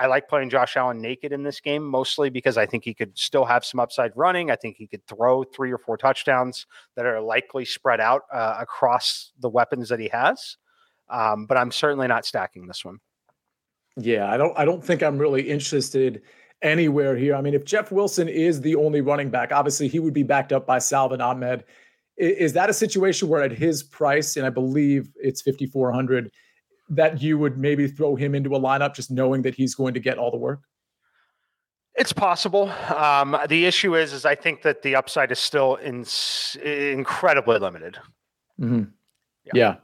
I like playing Josh Allen naked in this game, mostly because I think he could still have some upside running. I think he could throw three or four touchdowns that are likely spread out uh, across the weapons that he has. Um, but I'm certainly not stacking this one. Yeah, I don't. I don't think I'm really interested anywhere here. I mean, if Jeff Wilson is the only running back, obviously he would be backed up by Salvon Ahmed. Is that a situation where at his price, and I believe it's 5,400, that you would maybe throw him into a lineup just knowing that he's going to get all the work? It's possible. Um, the issue is, is I think that the upside is still in, incredibly limited. Mm-hmm. Yeah. yeah.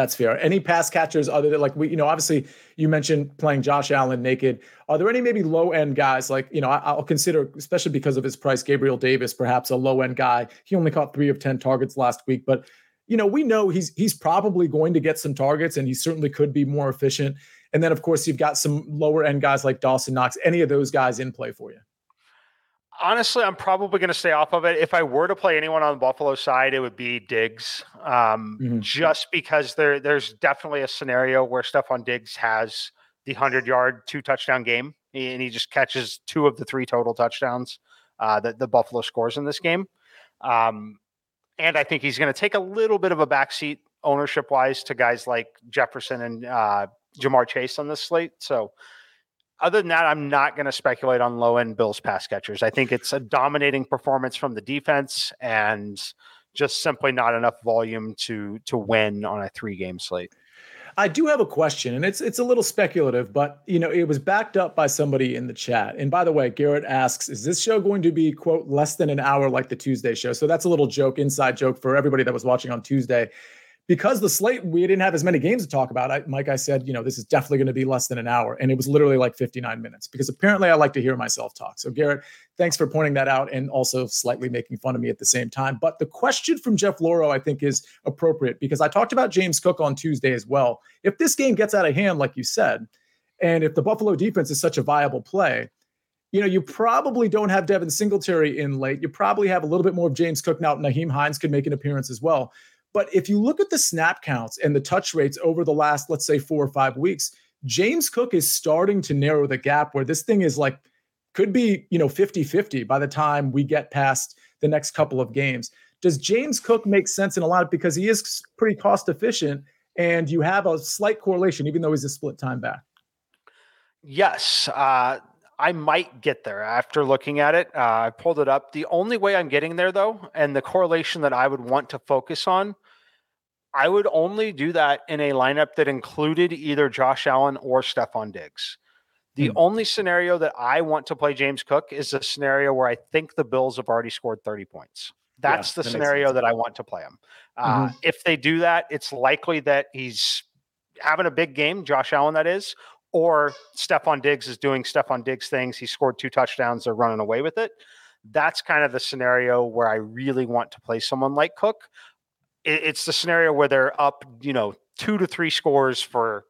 That's fair. Any pass catchers other than like we, you know, obviously you mentioned playing Josh Allen naked. Are there any maybe low end guys like, you know, I, will consider, especially because of his price, Gabriel Davis, perhaps a low end guy. He only caught three of 10 targets last week, but you know, we know he's he's probably going to get some targets and he certainly could be more efficient. And then of course you've got some lower end guys like Dawson Knox. Any of those guys in play for you? Honestly, I'm probably going to stay off of it. If I were to play anyone on the Buffalo side, it would be Diggs, um, mm-hmm. just because there there's definitely a scenario where Stefon Diggs has the hundred yard, two touchdown game, and he just catches two of the three total touchdowns uh, that the Buffalo scores in this game. Um, and I think he's going to take a little bit of a backseat ownership wise to guys like Jefferson and uh, Ja'Marr Chase on this slate. So other than that, I'm not going to speculate on low end Bills pass catchers. I think it's a dominating performance from the defense and just simply not enough volume to to win on a three game slate. I do have a question, and it's it's a little speculative, but you know it was backed up by somebody in the chat. And by the way, Garrett asks, "Is this show going to be quote less than an hour like the Tuesday show?" So that's a little joke, inside joke for everybody that was watching on Tuesday because the slate we didn't have as many games to talk about. I, Mike, I said, you know, this is definitely going to be less than an hour, and it was literally like 59 minutes because apparently I like to hear myself talk. So Garrett, thanks for pointing that out and also slightly making fun of me at the same time. But the question from Jeff Loro, I think, is appropriate because I talked about James Cook on Tuesday as well. If this game gets out of hand, like you said, and if the Buffalo defense is such a viable play, you know, you probably don't have Devin Singletary in late. You probably have a little bit more of James Cook now. Nyheim Hines could make an appearance as well. But if you look at the snap counts and the touch rates over the last, let's say, four or five weeks, James Cook is starting to narrow the gap where this thing is like, could be, you know, 50 50 by the time we get past the next couple of games. Does James Cook make sense in a lot because he is pretty cost efficient and you have a slight correlation, even though he's a split time back? Yes. Uh, I might get there after looking at it. Uh, I pulled it up. The only way I'm getting there, though, and the correlation that I would want to focus on, I would only do that in a lineup that included either Josh Allen or Stefon Diggs. The hmm. only scenario that I want to play James Cook is a scenario where I think the Bills have already scored 30 points. That's yeah, the that scenario that I want to play him. Uh, mm-hmm. If they do that, it's likely that he's having a big game, Josh Allen, that is, or Stefon Diggs is doing Stefon Diggs things. He scored two touchdowns, they're running away with it. That's kind of the scenario where I really want to play someone like Cook. It's the scenario where they're up, you know, two to three scores for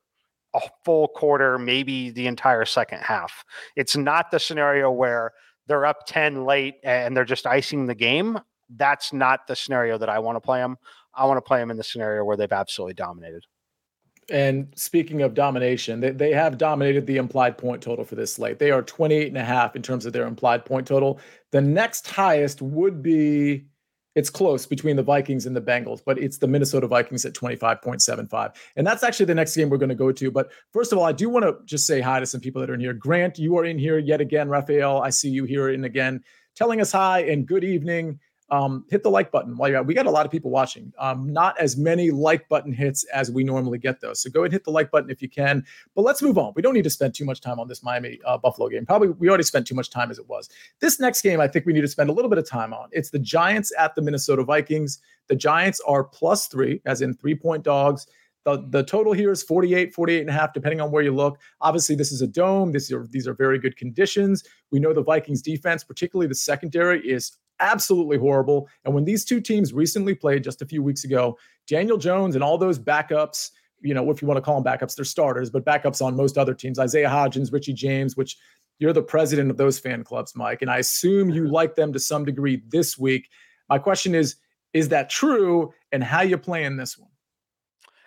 a full quarter, maybe the entire second half. It's not the scenario where they're up 10 late and they're just icing the game. That's not the scenario that I want to play them. I want to play them in the scenario where they've absolutely dominated. And speaking of domination, they, they have dominated the implied point total for this slate. They are 28 and a half in terms of their implied point total. The next highest would be it's close between the Vikings and the Bengals, but it's the Minnesota Vikings at 25.75. And that's actually the next game we're going to go to. But first of all, I do want to just say hi to some people that are in here. Grant, you are in here yet again. Raphael, I see you here and again telling us hi and good evening um, hit the like button while you're out. We got a lot of people watching. Um, not as many like button hits as we normally get, though. So go and hit the like button if you can. But let's move on. We don't need to spend too much time on this Miami uh, Buffalo game. Probably we already spent too much time as it was. This next game, I think we need to spend a little bit of time on. It's the Giants at the Minnesota Vikings. The Giants are plus three, as in three point dogs. The, the total here is 48, 48 and a half, depending on where you look. Obviously, this is a dome. These are these are very good conditions. We know the Vikings defense, particularly the secondary, is absolutely horrible. And when these two teams recently played just a few weeks ago, Daniel Jones and all those backups, you know, if you want to call them backups, they're starters, but backups on most other teams, Isaiah Hodgins, Richie James, which you're the president of those fan clubs, Mike. And I assume you like them to some degree this week. My question is, is that true? And how you playing this one?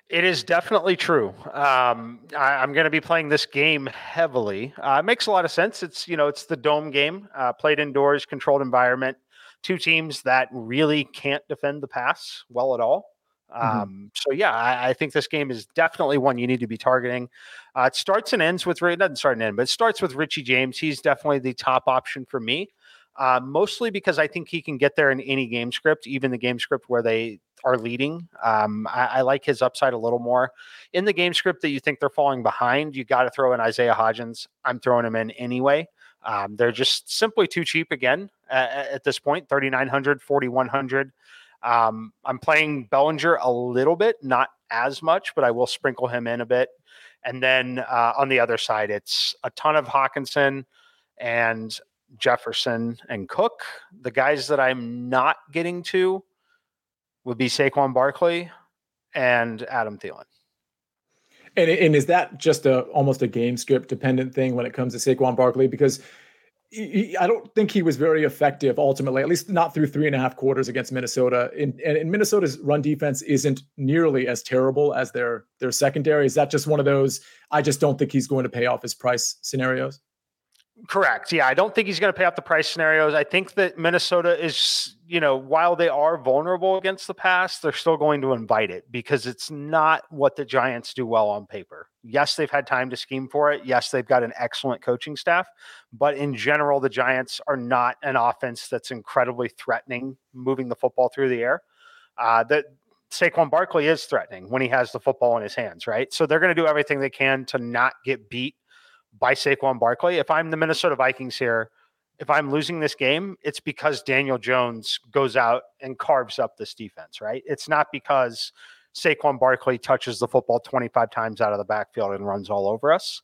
It is definitely true. Um, I, am going to be playing this game heavily. Uh, it makes a lot of sense. It's you know it's the dome game, uh, played indoors, controlled environment two teams that really can't defend the pass well at all. Mm-hmm. Um, so yeah, I, I, think this game is definitely one you need to be targeting. Uh, it starts and ends with it doesn't start and end, but it starts with Richie James. He's definitely the top option for me. Uh, mostly because I think he can get there in any game script, even the game script where they are leading. Um, I, I, like his upside a little more. In the game script that you think they're falling behind, you got to throw in Isaiah Hodgins. I'm throwing him in anyway. Um, they're just simply too cheap again at, at this point 3900 4100 um, i'm playing bellinger a little bit not as much but i will sprinkle him in a bit. And then uh, on the other side it's a ton of Hockenson and jefferson and cook. The guys that i'm not getting to would be saquon barkley and adam thielen and, and is that just a almost a game script dependent thing when it comes to Saquon Barkley? Because he, I don't think he was very effective ultimately, at least not through three and a half quarters against Minnesota. In, and, Minnesota's run defense isn't nearly as terrible as their their secondary. Is that just one of those? I just don't think he's going to pay off his price scenarios. Correct. Yeah, I don't think he's going to pay off the price scenarios. I think that Minnesota is, you know, while they are vulnerable against the pass, they're still going to invite it because it's not what the Giants do well on paper. Yes, they've had time to scheme for it. Yes, they've got an excellent coaching staff, but in general, the Giants are not an offense that's incredibly threatening moving the football through the air. Uh, that Saquon Barkley is threatening when he has the football in his hands, right? So they're going to do everything they can to not get beat by Saquon Barkley. If I'm the Minnesota Vikings here, if I'm losing this game, it's because Daniel Jones goes out and carves up this defense, right? It's not because Saquon Barkley touches the football 25 times out of the backfield and runs all over us.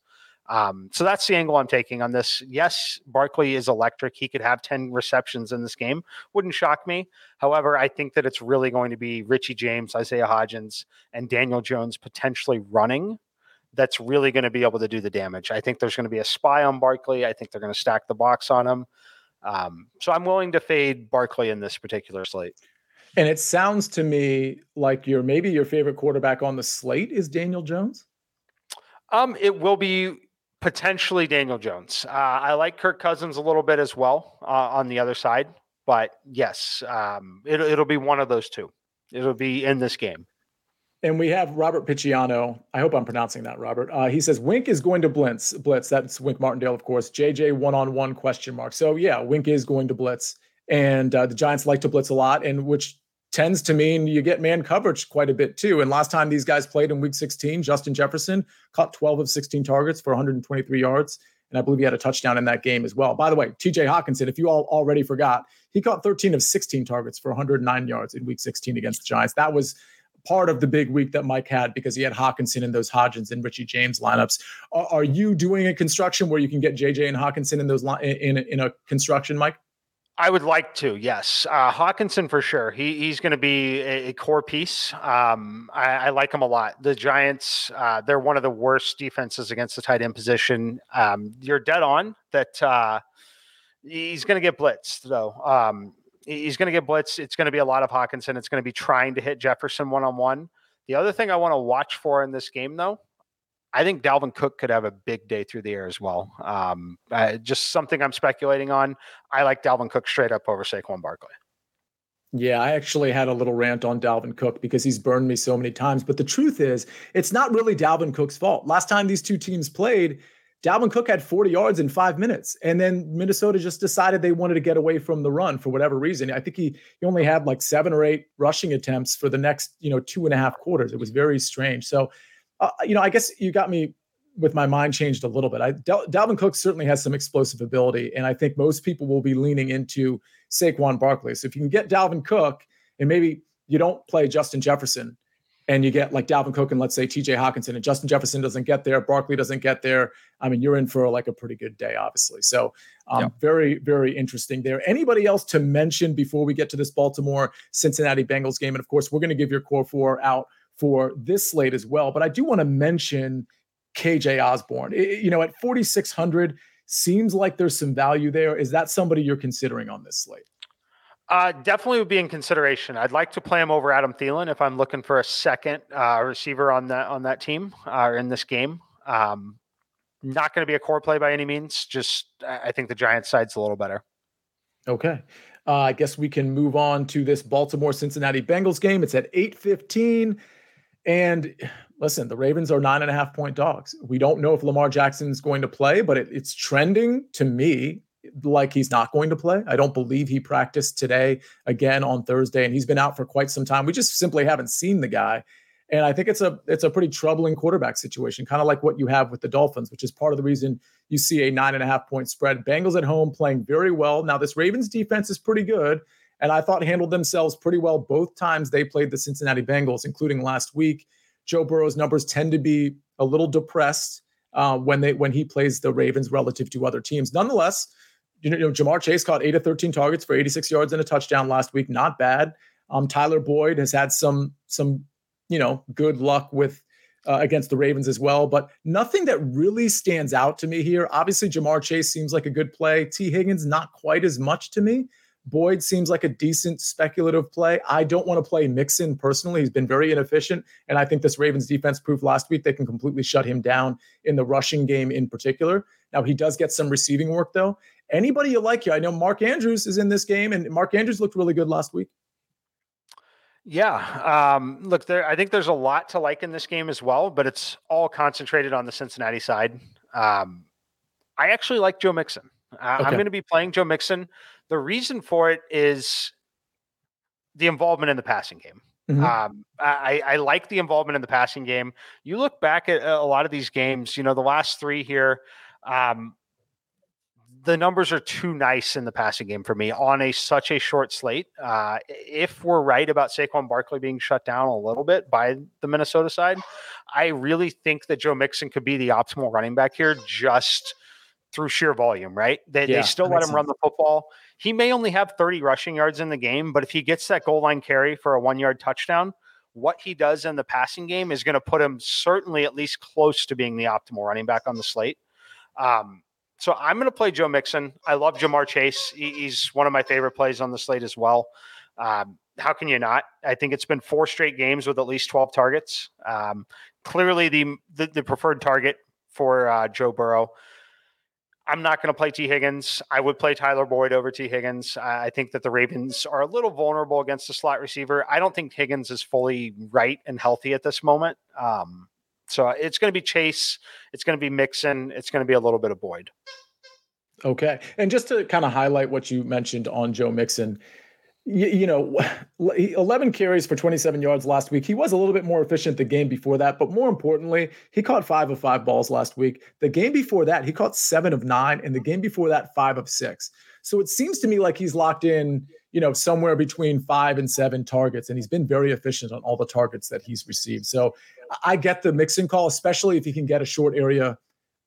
Um, so that's the angle I'm taking on this. Yes, Barkley is electric. He could have 10 receptions in this game. Wouldn't shock me. However, I think that it's really going to be Richie James, Isaiah Hodgins, and Daniel Jones potentially running that's really going to be able to do the damage. I think there's going to be a spy on Barkley. I think they're going to stack the box on him. Um, so I'm willing to fade Barkley in this particular slate. And it sounds to me like your maybe your favorite quarterback on the slate is Daniel Jones. Um, it will be potentially Daniel Jones. Uh, I like Kirk Cousins a little bit as well uh, on the other side, But yes, um, it, it'll be one of those two. It'll be in this game. And we have Robert Picciano. I hope I'm pronouncing that, Robert. Uh, he says Wink is going to blitz. Blitz. That's Wink Martindale, of course. JJ one on one question mark. So yeah, Wink is going to blitz, and uh, the Giants like to blitz a lot, and which tends to mean you get man coverage quite a bit too. And last time these guys played in Week 16, Justin Jefferson caught 12 of 16 targets for 123 yards. And I believe he had a touchdown in that game as well. By the way, TJ Hockenson, if you all already forgot, he caught 13 of 16 targets for 109 yards in week 16 against the Giants. That was part of the big week that Mike had because he had Hockenson in those Hodgins and Richie James lineups. Are, are you doing a construction where you can get JJ and Hockenson in those li- in, in a construction, Mike? I would like to, yes. Uh, Hockenson for sure. He, he's going to be a, a, core piece. Um, I, I, like him a lot. The Giants, uh, they're one of the worst defenses against the tight end position. Um, you're dead on that. Uh, he's going to get blitzed, though. Um, he's going to get blitzed. It's going to be a lot of Hockenson. It's going to be trying to hit Jefferson one on one. The other thing I want to watch for in this game, though, I think Dalvin Cook could have a big day through the air as well. Um, uh, just something I'm speculating on. I like Dalvin Cook straight up over Saquon Barkley. Yeah, I actually had a little rant on Dalvin Cook because he's burned me so many times. But the truth is, it's not really Dalvin Cook's fault. Last time these two teams played, Dalvin Cook had 40 yards in five minutes. And then Minnesota just decided they wanted to get away from the run for whatever reason. I think he, he only had like seven or eight rushing attempts for the next, you know, two and a half quarters. It was very strange. So uh, you know, I guess you got me with my mind changed a little bit. I Dalvin Cook certainly has some explosive ability, and I think most people will be leaning into Saquon Barkley. So if you can get Dalvin Cook, and maybe you don't play Justin Jefferson, and you get like Dalvin Cook and let's say T.J. Hockenson, and Justin Jefferson doesn't get there, Barkley doesn't get there. I mean, you're in for like a pretty good day, obviously. So um, very, very interesting there. Anybody else to mention before we get to this Baltimore Cincinnati Bengals game? And of course, we're going to give your core four out for this slate as well. But I do want to mention KJ Osborne. It, you know, at 4,600, seems like there's some value there. Is that somebody you're considering on this slate? Uh, definitely would be in consideration. I'd like to play him over Adam Thielen if I'm looking for a second uh, receiver on that on that team uh, or in this game. Um, not going to be a core play by any means. Just I think the Giants side's a little better. Okay. Uh, I guess we can move on to this Baltimore Cincinnati Bengals game. It's at 8:15. And listen, the Ravens are nine and a half point dogs. We don't know if Lamar Jackson is going to play, but it, it's trending to me like he's not going to play. I don't believe he practiced today again on Thursday, and he's been out for quite some time. We just simply haven't seen the guy. And I think it's a it's a pretty troubling quarterback situation, kind of like what you have with the Dolphins, which is part of the reason you see a nine and a half point spread. Bengals at home playing very well. Now this Ravens defense is pretty good, and I thought handled themselves pretty well both times they played the Cincinnati Bengals, including last week. Joe Burrow's numbers tend to be a little depressed uh, when they when he plays the Ravens relative to other teams. Nonetheless, you know, Ja'Marr Chase caught eight of 13 targets for 86 yards and a touchdown last week. Not bad. Um, Tyler Boyd has had some some you know good luck with uh, against the Ravens as well, but nothing that really stands out to me here. Obviously, Ja'Marr Chase seems like a good play. Tee Higgins not quite as much to me. Boyd seems like a decent speculative play. I don't want to play Mixon personally. He's been very inefficient. And I think this Ravens defense proved last week they can completely shut him down in the rushing game in particular. Now, he does get some receiving work, though. Anybody you like here? I know Mark Andrews is in this game, and Mark Andrews looked really good last week. Yeah. Um, look, there. I think there's a lot to like in this game as well, but it's all concentrated on the Cincinnati side. Um, I actually like Joe Mixon. Uh, okay. I'm going to be playing Joe Mixon. The reason for it is the involvement in the passing game. Mm-hmm. Um, I, I, like the involvement in the passing game. You look back at a lot of these games, you know, the last three here, um, the numbers are too nice in the passing game for me on a such a short slate. Uh, if we're right about Saquon Barkley being shut down a little bit by the Minnesota side, I really think that Joe Mixon could be the optimal running back here just through sheer volume, right? They, yeah, they still let him sense. run the football. He may only have 30 rushing yards in the game, but if he gets that goal line carry for a one yard touchdown, what he does in the passing game is going to put him certainly at least close to being the optimal running back on the slate. Um, so I'm going to play Joe Mixon. I love Ja'Marr Chase. He's one of my favorite plays on the slate as well. Um, how can you not? I think it's been four straight games with at least 12 targets. Um, clearly, the, the, the preferred target for uh, Joe Burrow. I'm not going to play Tee Higgins. I would play Tyler Boyd over Tee Higgins. I think that the Ravens are a little vulnerable against the slot receiver. I don't think Higgins is fully right and healthy at this moment. Um, so uh, it's going to be Chase. It's going to be Mixon. It's going to be a little bit of Boyd. Okay. And just to kind of highlight what you mentioned on Joe Mixon, you, you, know, 11 carries for 27 yards last week. He was a little bit more efficient the game before that, but more importantly, he caught five of five balls last week. The game before that, he caught seven of nine, and the game before that, five of six. So it seems to me like he's locked in, you know, somewhere between five and seven targets, and he's been very efficient on all the targets that he's received. So I get the Mixon call, especially if he can get a short area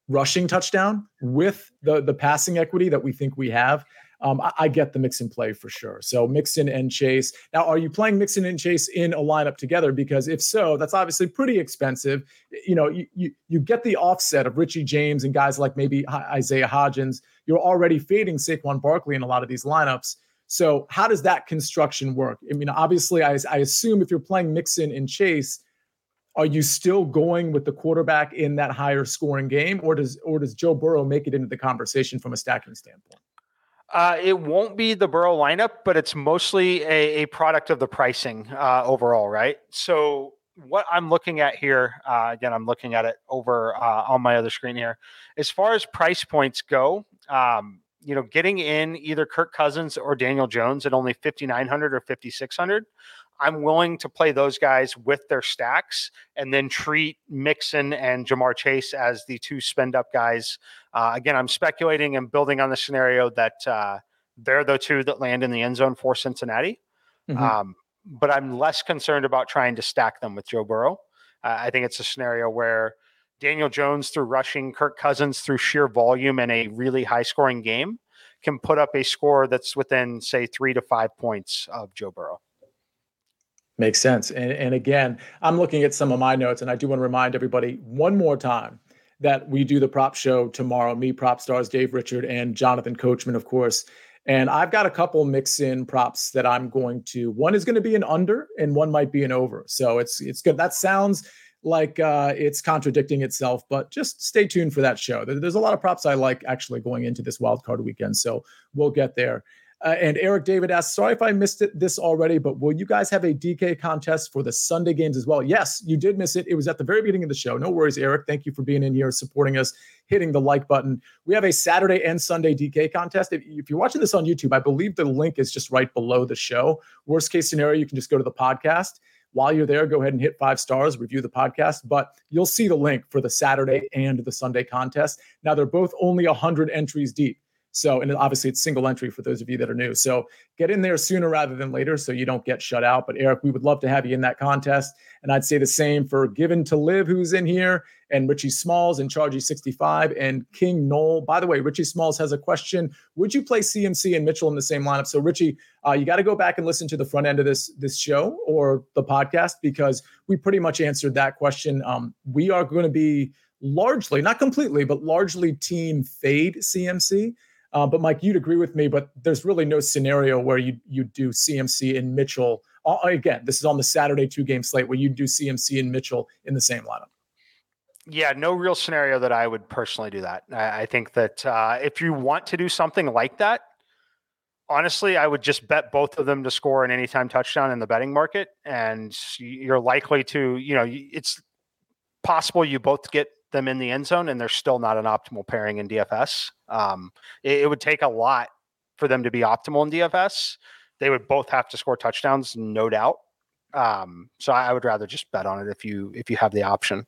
rushing touchdown with the the passing equity that we think we have. Um, I, I, get the Mixon play for sure. So Mixon and Chase. Now, are you playing Mixon and Chase in a lineup together? Because if so, that's obviously pretty expensive. You know, you you, you get the offset of Richie James and guys like maybe Isaiah Hodgins. You're already fading Saquon Barkley in a lot of these lineups. So how does that construction work? I mean, obviously, I, I assume if you're playing Mixon and Chase, are you still going with the quarterback in that higher scoring game, or does or does Joe Burrow make it into the conversation from a stacking standpoint? Uh, it won't be the Burrow lineup, but it's mostly a, a product of the pricing uh, overall, right? So what I'm looking at here, uh, again, I'm looking at it over uh, on my other screen here. As far as price points go, um, you know, getting in either Kirk Cousins or Daniel Jones at only 5,900 or 5,600 I'm willing to play those guys with their stacks and then treat Mixon and Ja'Marr Chase as the two spend up guys. Uh, again, I'm speculating and building on the scenario that uh, they're the two that land in the end zone for Cincinnati. Mm-hmm. Um, but I'm less concerned about trying to stack them with Joe Burrow. Uh, I think it's a scenario where Daniel Jones through rushing, Kirk Cousins through sheer volume and a really high scoring game can put up a score that's within, say, three to five points of Joe Burrow. Makes sense. And, and again, I'm looking at some of my notes, and I do want to remind everybody one more time that we do the prop show tomorrow. Me, prop stars Dave Richard, and Jonathan Coachman, of course. And I've got a couple Mixon props that I'm going to. One is going to be an under, and one might be an over. So it's it's good. That sounds like uh, it's contradicting itself, but just stay tuned for that show. There's a lot of props I like actually going into this wild card weekend, so we'll get there. Uh, and Eric David asks, sorry if I missed it this already, but will you guys have a DK contest for the Sunday games as well? Yes, you did miss it. It was at the very beginning of the show. No worries, Eric. Thank you for being in here, supporting us, hitting the like button. We have a Saturday and Sunday DK contest. If, if you're watching this on YouTube, I believe the link is just right below the show. Worst case scenario, you can just go to the podcast. While you're there, go ahead and hit five stars, review the podcast, but you'll see the link for the Saturday and the Sunday contest. Now, they're both only 100 entries deep. So, and obviously it's single entry for those of you that are new. So get in there sooner rather than later so you don't get shut out. But Eric, we would love to have you in that contest. And I'd say the same for Given to Live, who's in here, and Richie Smalls and Chargy 65 and King Noel. By the way, Richie Smalls has a question. Would you play CMC and Mitchell in the same lineup? So Richie, uh, you got to go back and listen to the front end of this this show or the podcast because we pretty much answered that question. Um, we are going to be largely, not completely, but largely team fade CMC. Uh, but Mike, you'd agree with me, but there's really no scenario where you you do CMC and Mitchell. Uh, again, this is on the Saturday two game slate where you do CMC and Mitchell in the same lineup. Yeah, no real scenario that I would personally do that. I, I think that uh, if you want to do something like that, honestly, I would just bet both of them to score an anytime touchdown in the betting market, and you're likely to, you know, it's possible you both get them in the end zone, and they're still not an optimal pairing in DFS. Um, it, it, would take a lot for them to be optimal in DFS. They would both have to score touchdowns, no doubt. Um, so I, I would rather just bet on it if you if you have the option.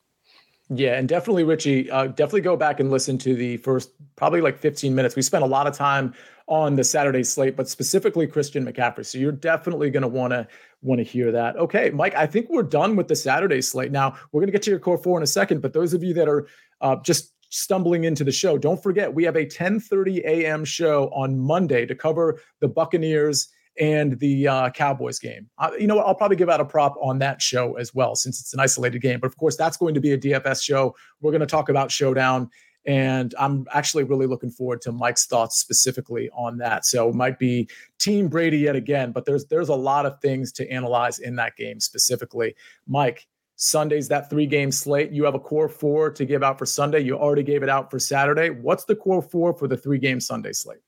Yeah, and definitely, Richie, uh, definitely go back and listen to the first probably like 15 minutes. We spent a lot of time on the Saturday slate, but specifically Christian McCaffrey. So you're definitely going to want to want to hear that. Okay, Mike, I think we're done with the Saturday slate. Now we're going to get to your core four in a second, but those of you that are uh, just stumbling into the show, don't forget we have a 10:30 a.m. show on Monday to cover the Buccaneers and the uh, Cowboys game. Uh, you know what? I'll probably give out a prop on that show as well, since it's an isolated game. But of course, that's going to be a DFS show. We're going to talk about Showdown and I'm actually really looking forward to Mike's thoughts specifically on that. So it might be Team Brady yet again, but there's there's a lot of things to analyze in that game specifically. Mike, Sunday's that three game slate. You have a core four to give out for Sunday. You already gave it out for Saturday. What's the core four for the three game Sunday slate?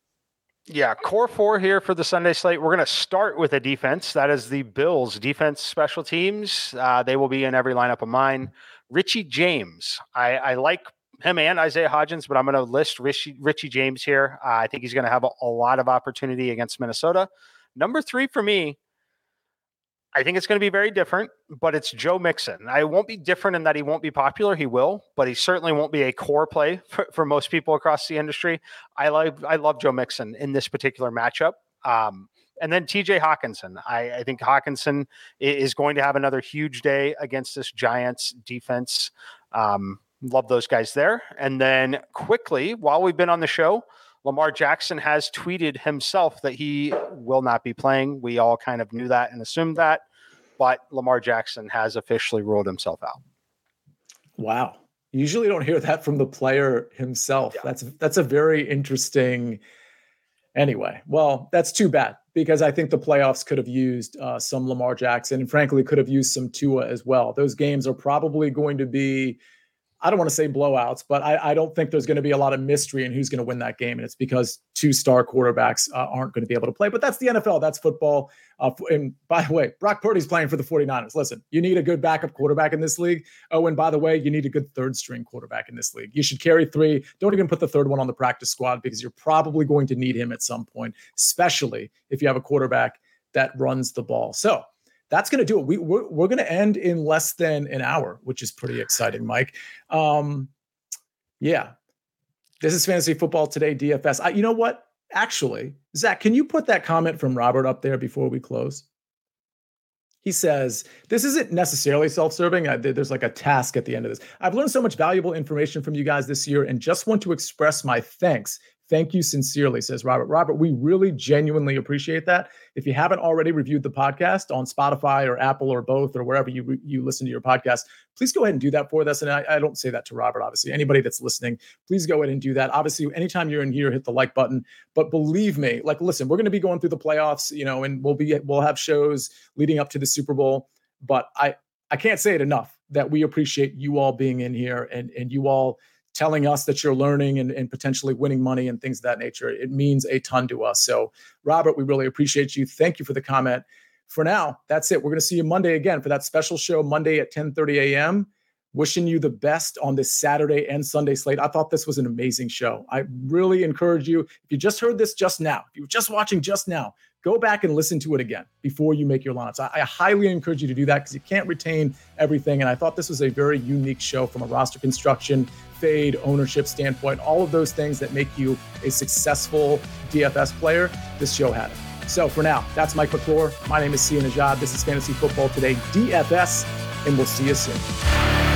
Yeah, core four here for the Sunday slate. We're going to start with a defense. That is the Bills defense special teams. Uh, they will be in every lineup of mine. Richie James. I, I like him and Isaiah Hodgins, but I'm going to list Richie, Richie James here. Uh, I think he's going to have a, a lot of opportunity against Minnesota. Number three for me, I think it's going to be very different, but it's Joe Mixon. I won't be different in that he won't be popular. He will, but he certainly won't be a core play for, for most people across the industry. I love I love Joe Mixon in this particular matchup. Um, and then TJ Hockenson. I, I, think Hockenson is going to have another huge day against this Giants defense. Um, love those guys there. And then quickly, while we've been on the show, Lamar Jackson has tweeted himself that he will not be playing. We all kind of knew that and assumed that, but Lamar Jackson has officially ruled himself out. Wow. You usually don't hear that from the player himself. Yeah. That's that's a very interesting anyway. Well, that's too bad because I think the playoffs could have used uh, some Lamar Jackson and frankly could have used some Tua as well. Those games are probably going to be I don't want to say blowouts, but I, I don't think there's going to be a lot of mystery in who's going to win that game. And it's because two star quarterbacks uh, aren't going to be able to play. But that's the NFL. That's football. Uh, and by the way, Brock Purdy's playing for the 49ers. Listen, you need a good backup quarterback in this league. Oh, and by the way, you need a good third string quarterback in this league. You should carry three. Don't even put the third one on the practice squad because you're probably going to need him at some point, especially if you have a quarterback that runs the ball. So, that's going to do it. We, we're, we're going to end in less than an hour, which is pretty exciting, Mike. Um, yeah. This is Fantasy Football Today, DFS. I, you know what? Actually, Zach, can you put that comment from Robert up there before we close? He says, This isn't necessarily self serving. There's like a task at the end of this. I've learned so much valuable information from you guys this year and just want to express my thanks Thank you sincerely, says Robert. Robert, we really genuinely appreciate that. If you haven't already reviewed the podcast on Spotify or Apple or both or wherever you you listen to your podcast, please go ahead and do that for us. And I, I don't say that to Robert, obviously. Anybody that's listening, please go ahead and do that. Obviously, anytime you're in here, hit the like button. But believe me, like, listen, we're going to be going through the playoffs, you know, and we'll be we'll have shows leading up to the Super Bowl. But I I can't say it enough that we appreciate you all being in here and and you all telling us that you're learning and, and potentially winning money and things of that nature. It means a ton to us. So, Robert, we really appreciate you. Thank you for the comment. For now, that's it. We're going to see you Monday again for that special show Monday at 10:30 a.m. Wishing you the best on this Saturday and Sunday slate. I thought this was an amazing show. I really encourage you. If you just heard this just now, if you were just watching just now, go back and listen to it again before you make your lineups. I, I highly encourage you to do that because you can't retain everything. And I thought this was a very unique show from a roster construction, fade, ownership standpoint, all of those things that make you a successful DFS player. This show had it. So for now, that's Mike McClure. My name is Sia Nejad. This is Fantasy Football Today, DFS, and we'll see you soon.